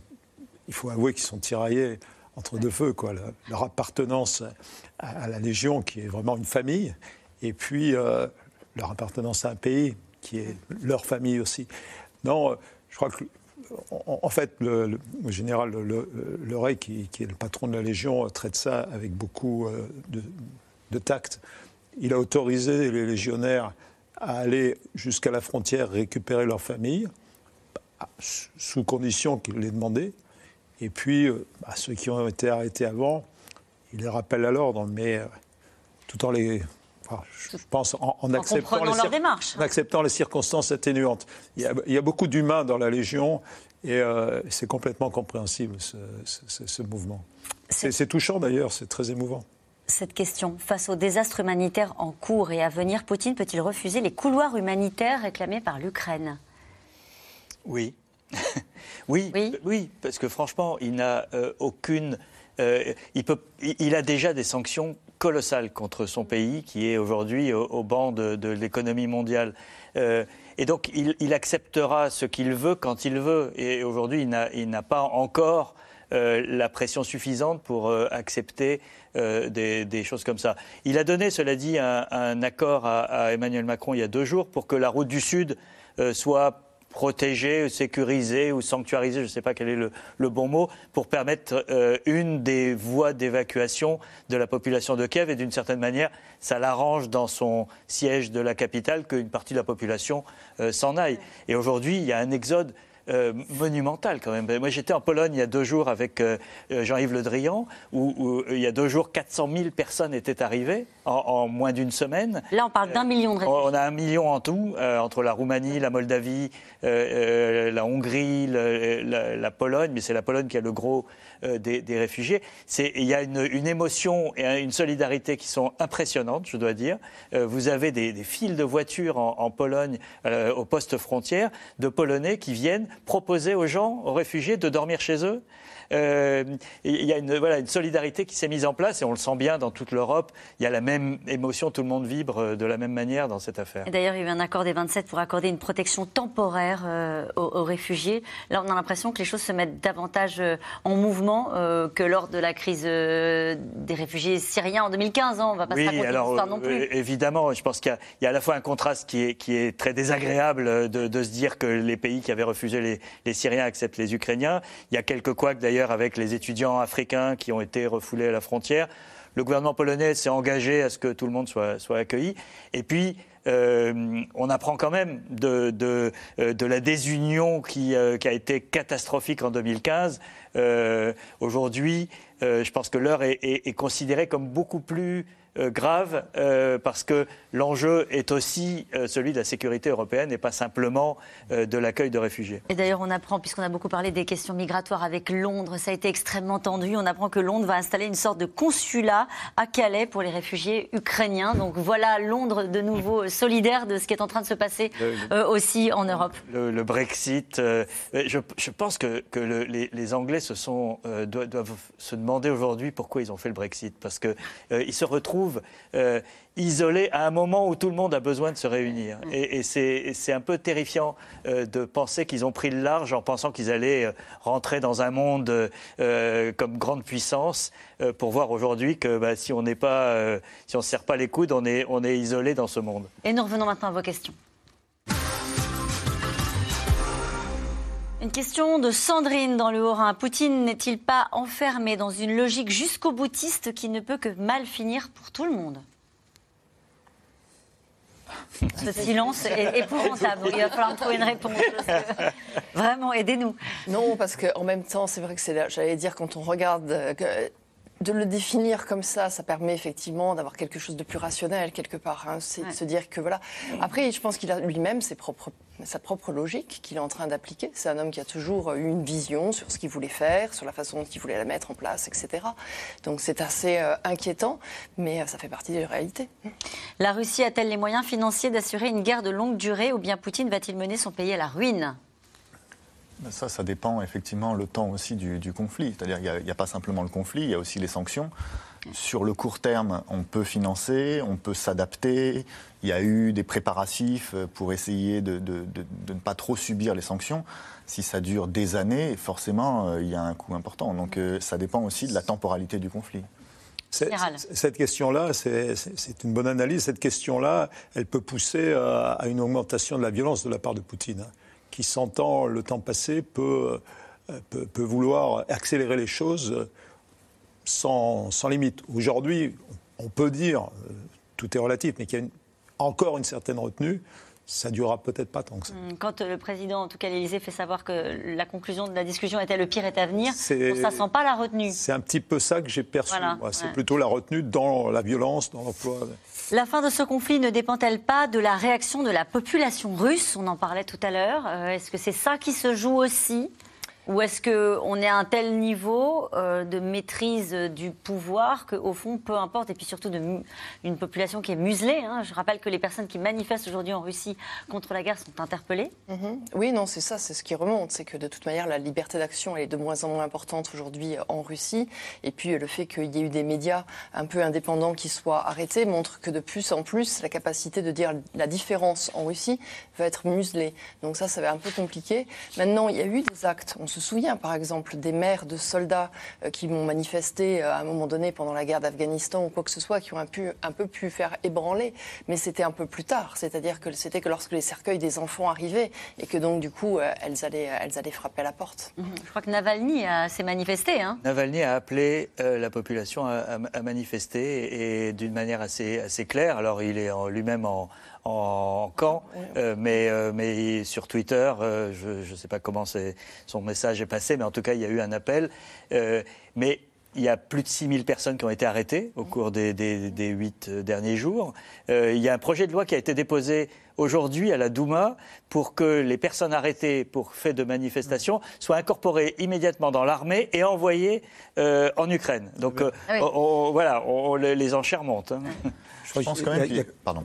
il faut avouer qu'ils sont tiraillés entre deux feux. Quoi. Leur appartenance à, la Légion, qui est vraiment une famille, et puis euh, leur appartenance à un pays, qui est leur famille aussi. Non, je crois que, en, fait, le, général Le, qui, est le patron de la Légion, traite ça avec beaucoup euh, de, tact. Il a autorisé les légionnaires à aller jusqu'à la frontière récupérer leur famille, sous condition qu'il les demandait. Et puis, euh, bah, ceux qui ont été arrêtés avant, il les rappelle à l'ordre, mais euh, tout en les. je pense en, acceptant, les acceptant les circonstances atténuantes. Il y a, beaucoup d'humains dans la Légion et euh, c'est complètement compréhensible ce, mouvement. C'est touchant d'ailleurs, c'est très émouvant. Cette question, face au désastre humanitaire en cours et à venir, Poutine peut-il refuser les couloirs humanitaires réclamés par l'Ukraine? Oui. oui, oui, parce que franchement, il n'a euh, aucune. Euh, il, peut, il, a déjà des sanctions colossales contre son pays, qui est aujourd'hui au, banc de, l'économie mondiale. Euh, et donc, il, acceptera ce qu'il veut quand il veut. Et aujourd'hui, il n'a pas encore la pression suffisante pour accepter des, choses comme ça. Il a donné, cela dit, un, accord à, à, Emmanuel Macron il y a deux jours pour que la route du Sud soit protéger, sécuriser ou sanctuariser, je ne sais pas quel est le, bon mot, pour permettre euh, une des voies d'évacuation de la population de Kiev. Et d'une certaine manière, ça l'arrange dans son siège de la capitale qu'une partie de la population euh, s'en aille. Et aujourd'hui, il y a un exode euh, monumental quand même. Moi, j'étais en Pologne il y a deux jours avec euh, euh, Jean-Yves Le Drian, où, il y a deux jours, 400 000 personnes étaient arrivées en, moins d'une semaine. Là, on parle d'un million de réfugiés. On a un million en tout, entre la Roumanie, la Moldavie, la Hongrie, la, Pologne, mais c'est la Pologne qui a le gros des, réfugiés. Il y a une, émotion et une solidarité qui sont impressionnantes, je dois dire. vous avez des, des files de voitures en, en Pologne, au poste frontière, de Polonais qui viennent proposer aux gens, aux réfugiés, de dormir chez eux euh, il y a une, voilà, une solidarité qui s'est mise en place et on le sent bien dans toute l'Europe. Il y a la même émotion, tout le monde vibre euh, de la même manière dans cette affaire. D'ailleurs, il y a eu un accord des 27 pour accorder une protection temporaire euh, aux, réfugiés. Là, on a l'impression que les choses se mettent davantage en mouvement que lors de la crise des réfugiés syriens en 2015. Hein. On va pas oui, se raconter alors, non plus. évidemment, je pense qu'il y, a à la fois un contraste qui est, qui est très désagréable de, se dire que les pays qui avaient refusé les, les Syriens acceptent les Ukrainiens. Il y a quelques couacs d'ailleurs avec les étudiants africains qui ont été refoulés à la frontière. Le gouvernement polonais s'est engagé à ce que tout le monde soit, accueilli. Et puis, euh, on apprend quand même de, euh, la désunion qui, euh, qui, a été catastrophique en 2015. Aujourd'hui, je pense que l'heure est, considérée comme beaucoup plus euh, grave euh, parce que l'enjeu est aussi euh, celui de la sécurité européenne et pas simplement de l'accueil de réfugiés. Et d'ailleurs, on apprend, puisqu'on a beaucoup parlé des questions migratoires avec Londres, ça a été extrêmement tendu. On apprend que Londres va installer une sorte de consulat à Calais pour les réfugiés ukrainiens. Donc voilà Londres de nouveau solidaire de ce qui est en train de se passer aussi en Europe. Le, Brexit, je, je, pense que, que le, les, Anglais se sont, doivent, se demander aujourd'hui pourquoi ils ont fait le Brexit. Parce qu'ils se retrouvent euh, isolés à un moment où tout le monde a besoin de se réunir. Mm. Et, c'est un peu terrifiant euh, de penser qu'ils ont pris le large en pensant qu'ils allaient euh, rentrer dans un monde comme grande puissance pour voir aujourd'hui que bah, si on n'est pas, si on ne serre pas les coudes, on est, on est isolé dans ce monde. Et nous revenons maintenant à vos questions. Une question de Sandrine dans le Haut-Rhin. Poutine n'est-il pas enfermé dans une logique jusqu'au boutiste qui ne peut que mal finir pour tout le monde? Ce silence est épouvantable. Il va falloir trouver une réponse. Vraiment, aidez-nous. Non, parce qu'en même temps, c'est vrai que c'est, j'allais dire, quand on regarde euh, de le définir comme ça, ça permet effectivement d'avoir quelque chose de plus rationnel quelque part. Hein. C'est de se dire que voilà. Après, je pense qu'il a lui-même sa propre logique qu'il est en train d'appliquer. C'est un homme qui a toujours eu une vision sur ce qu'il voulait faire, sur la façon dont il voulait la mettre en place, etc. Donc c'est assez euh, inquiétant, mais euh, ça fait partie des réalités. La Russie a-t-elle les moyens financiers d'assurer une guerre de longue durée ou bien Poutine va-t-il mener son pays à la ruine? Ça, ça dépend effectivement le temps aussi du, conflit. C'est-à-dire qu'il n'y a, pas simplement le conflit, il y a aussi les sanctions. Sur le court terme, on peut financer, on peut s'adapter. Il y a eu des préparatifs pour essayer de, ne pas trop subir les sanctions. Si ça dure des années, forcément, euh, il y a un coût important. Donc euh, ça dépend aussi de la temporalité du conflit. Cette question-là, c'est une bonne analyse. Cette question-là, elle peut pousser à une augmentation de la violence de la part de Poutine qui sentant le temps passé peut, euh, peut, vouloir accélérer les choses sans, sans limite. Aujourd'hui, on peut dire, euh, tout est relatif, mais qu'il y a encore une certaine retenue ça durera peut-être pas tant que ça. Hum, quand le président, en tout cas l'Élysée, fait savoir que la conclusion de la discussion était le pire est à venir, ça ne sent pas la retenue. C'est un petit peu ça que j'ai perçu. c'est plutôt la retenue dans la violence, dans l'emploi. La fin de ce conflit ne dépend-elle pas de la réaction de la population russe? On en parlait tout à l'heure. Euh, est-ce que c'est ça qui se joue aussi? Ou est-ce qu'on est à un tel niveau euh, de maîtrise du pouvoir qu'au fond, peu importe, et puis surtout d'une population qui est muselée hein. Je rappelle que les personnes qui manifestent aujourd'hui en Russie contre la guerre sont interpellées. Mm-hmm. Oui, non, c'est ça, c'est ce qui remonte. C'est que de toute manière, la liberté d'action est de moins en moins importante aujourd'hui en Russie. Et puis le fait qu'il y ait eu des médias un peu indépendants qui soient arrêtés montre que de plus en plus, la capacité de dire la différence en Russie va être muselée. Donc ça, ça va être un peu compliqué. Maintenant, il y a eu des actes se souvient par exemple des mères de soldats euh, qui m'ont manifesté euh, à un moment donné pendant la guerre d'Afghanistan ou quoi que ce soit, qui ont un, pu, un peu pu faire ébranler, mais c'était un peu plus tard. C'est-à-dire que c'était que lorsque les cercueils des enfants arrivaient et que donc du coup euh, elles allaient, elles allaient frapper à la porte. Mhm. Je crois que Navalny s'est manifesté. Hein. Navalny a appelé la population à, manifester et d'une manière assez, assez claire. Alors il est lui-même en, en camp, mais, mais sur Twitter, je ne sais pas comment son message est passé, mais en tout cas, il y a eu un appel. mais il y a plus de 6000 personnes qui ont été arrêtées au cours des, huit euh, derniers jours. Euh, il y a un projet de loi qui a été déposé aujourd'hui à la Douma pour que les personnes arrêtées pour fait de manifestation soient incorporées immédiatement dans l'armée et envoyées euh, en Ukraine. Donc ah voilà, les enchères montent. Hein. Je, pense quand même. Il Pardon,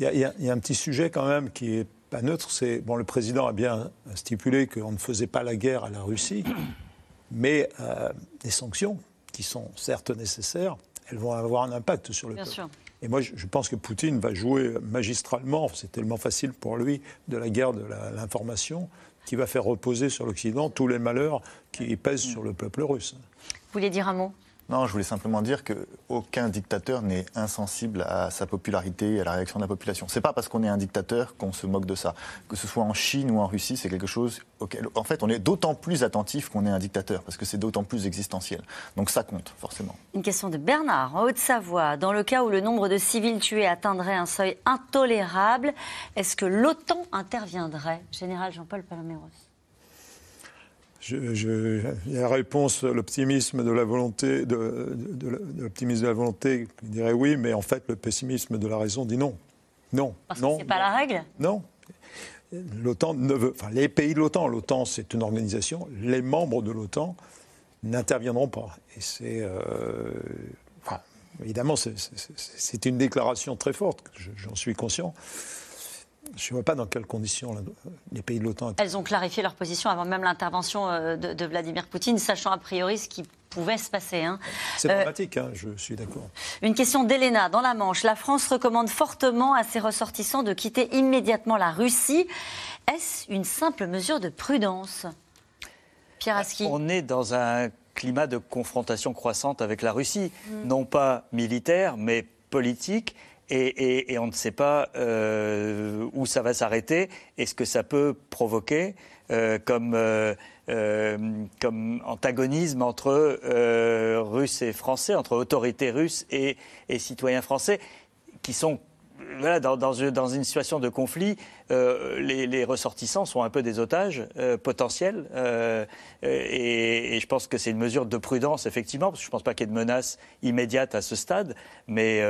Il y, a un petit sujet quand même qui est pas neutre. C'est bon, le président a bien stipulé qu'on ne faisait pas la guerre à la Russie mais euh, les sanctions, qui sont certes nécessaires, elles vont avoir un impact sur le Bien peuple. Et moi, je pense que Poutine va jouer magistralement, c'est tellement facile pour lui, de la guerre de l'information, qui va faire reposer sur l'Occident tous les malheurs qui pèsent sur le peuple russe. Vous voulez dire un mot? Non, je voulais simplement dire qu'aucun dictateur n'est insensible à sa popularité et à la réaction de la population. C'est pas parce qu'on est un dictateur qu'on se moque de ça. Que ce soit en Chine ou en Russie, c'est quelque chose auquel, en fait, on est d'autant plus attentif qu'on est un dictateur, parce que c'est d'autant plus existentiel. Donc ça compte, forcément. Une question de Bernard, en Haute-Savoie. Dans le cas où le nombre de civils tués atteindrait un seuil intolérable, est-ce que l'OTAN interviendrait? Général Jean-Paul Palaméros je, il y a la réponse, l'optimisme de la volonté, de, l'optimisme de la volonté qui dirait oui, mais en fait, le pessimisme de la raison dit non. Non. Parce non. que c'est pas la règle? Non. L'OTAN ne veut. Enfin, les pays de l'OTAN, l'OTAN c'est une organisation, les membres de l'OTAN n'interviendront pas. Et c'est. Euh, enfin, évidemment, c'est une déclaration très forte, j'en suis conscient. Je ne vois pas dans quelles conditions les pays de l'OTAN. Elles ont clarifié leur position avant même l'intervention euh, de, Vladimir Poutine, sachant a priori ce qui pouvait se passer. Hein. C'est euh, dramatique, hein, je suis d'accord. Une question d'Elena dans la Manche. La France recommande fortement à ses ressortissants de quitter immédiatement la Russie. Est-ce une simple mesure de prudence? Pierre Aski On est dans un climat de confrontation croissante avec la Russie, mm. non pas militaire, mais politique et, on ne sait pas euh, où ça va s'arrêter et ce que ça peut provoquer euh, comme, euh, comme antagonisme entre Russes et Français, entre autorités russes et citoyens français, qui sont dans, une situation de conflit, euh, les, ressortissants sont un peu des otages euh, potentiels. Euh, et, je pense que c'est une mesure de prudence, effectivement, parce que je ne pense pas qu'il y ait de menace immédiate à ce stade. Mais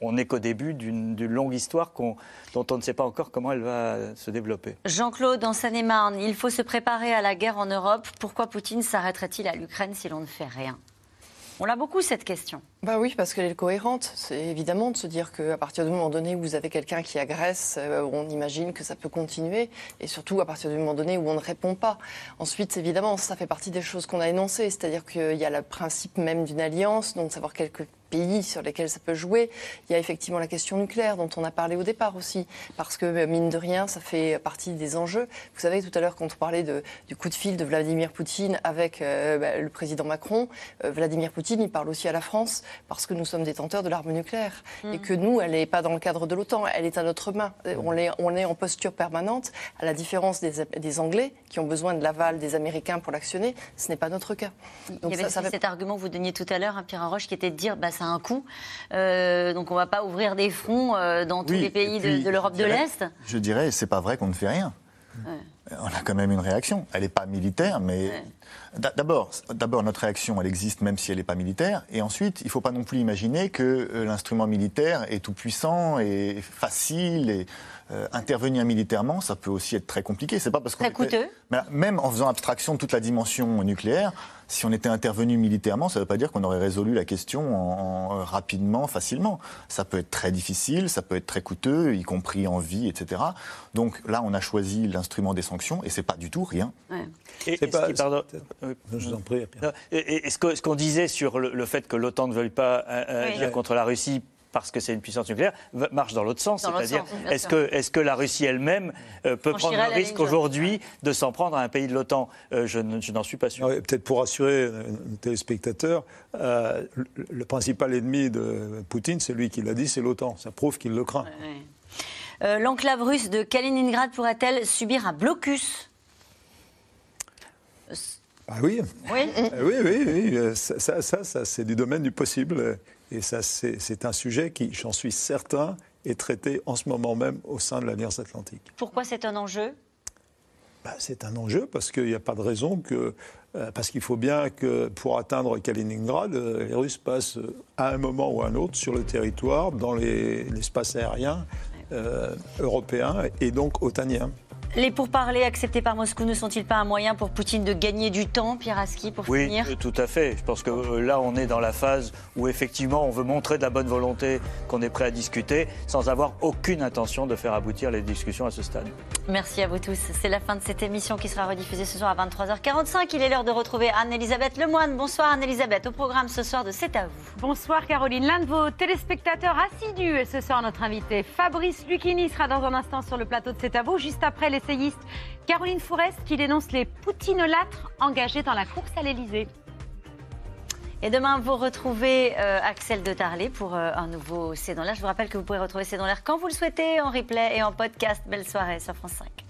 on n'est qu'au début d'une longue histoire dont on ne sait pas encore comment elle va se développer. Jean-Claude, en Seine-et-Marne, il faut se préparer à la guerre en Europe. Pourquoi Poutine s'arrêterait-il à l'Ukraine si l'on ne fait rien? On l'a beaucoup cette question. Bah oui, parce qu'elle est cohérente. C'est évidemment de se dire qu'à partir du moment donné où vous avez quelqu'un qui agresse, euh, on imagine que ça peut continuer, et surtout à partir du moment donné où on ne répond pas. Ensuite, évidemment, ça fait partie des choses qu'on a énoncées, c'est-à-dire qu'il y a le principe même d'une alliance, donc savoir quelques pays sur lesquels ça peut jouer. Il y a effectivement la question nucléaire dont on a parlé au départ aussi, parce que euh, mine de rien, ça fait partie des enjeux. Vous savez, tout à l'heure, quand on parlait du coup de fil de Vladimir Poutine avec euh, bah, le président Macron, Vladimir Poutine, il parle aussi à la France parce que nous sommes détenteurs de l'arme nucléaire et mm. que nous, elle n'est pas dans le cadre de l'OTAN, elle est à notre main. On est, on est en posture permanente, à la différence des, des Anglais qui ont besoin de l'aval des Américains pour l'actionner. Ce n'est pas notre cas. Donc il y avait cet argument que vous donniez tout à l'heure, hein, Pierre Roche, qui était de dire bah, un coût. Euh, donc on ne va pas ouvrir des fronts euh, dans tous les pays de, l'Europe de l'Est. Je dirais, c'est pas vrai qu'on ne fait rien. On a quand même une réaction. Elle n'est pas militaire, mais d'abord, notre réaction, elle existe même si elle n'est pas militaire. Et ensuite, il ne faut pas non plus imaginer que euh, l'instrument militaire est tout puissant et facile et intervenir militairement, ça peut aussi être très compliqué. C'est pas parce qu'on très coûteux. même en faisant abstraction de toute la dimension nucléaire, si on était intervenu militairement, ça ne veut pas dire qu'on aurait résolu la question en, rapidement, facilement. Ça peut être très difficile, ça peut être très coûteux, y compris en vie, etc. Donc là, on a choisi l'instrument des sanctions et c'est pas du tout rien. Et, pardon, je vous en prie. Et, ce qu'on disait sur le, fait que l'OTAN ne veuille pas euh, agir contre la Russie parce que c'est une puissance nucléaire, marche dans l'autre sens. C'est-à-dire, est-ce que, est que, la Russie elle-même euh, peut prendre le risque aujourd'hui de s'en prendre à un pays de l'OTAN? Euh, Je, n'en suis pas sûr. Peut-être pour rassurer nos téléspectateurs, euh, le, principal ennemi de Poutine, c'est lui qui l'a dit, c'est l'OTAN. Ça prouve qu'il le craint. L'enclave russe de Kaliningrad pourrait-elle subir un blocus? Ah oui. Oui. oui, oui, oui. Ça, ça, ça c'est du domaine du possible. Et ça, c'est un sujet qui, j'en suis certain, est traité en ce moment même au sein de l'Alliance Atlantique. Pourquoi c'est un enjeu? Bah, C'est un enjeu parce qu'il n'y a pas de raison que. Euh, parce qu'il faut bien que pour atteindre Kaliningrad, euh, les Russes passent à un moment ou à un autre sur le territoire, dans l'espace aérien européen et donc otanien. Les pourparlers acceptés par Moscou ne sont-ils pas un moyen pour Poutine de gagner du temps, Pierre Aski, pour finir Oui, tout à fait. Je pense que euh, là, on est dans la phase où effectivement, on veut montrer de la bonne volonté, qu'on est prêt à discuter, sans avoir aucune intention de faire aboutir les discussions à ce stade. Merci à vous tous. C'est la fin de cette émission qui sera rediffusée ce soir à 23h45. Il est l'heure de retrouver Anne-Elisabeth Lemoine. Bonsoir Anne-Elisabeth. Au programme ce soir de C'est à vous. Bonsoir Caroline. L'un de vos téléspectateurs assidus est ce soir notre invité. Fabrice Lucchini sera dans un instant sur le plateau de C'est à vous, juste après les Caroline Fourest qui dénonce les poutinolâtres engagés dans la course à l'Elysée. Et demain, vous retrouvez euh, Axel de Tarlet pour euh, un nouveau C'est dans l'air. Je vous rappelle que vous pouvez retrouver C'est dans l'air quand vous le souhaitez, en replay et en podcast. Belle soirée sur France 5.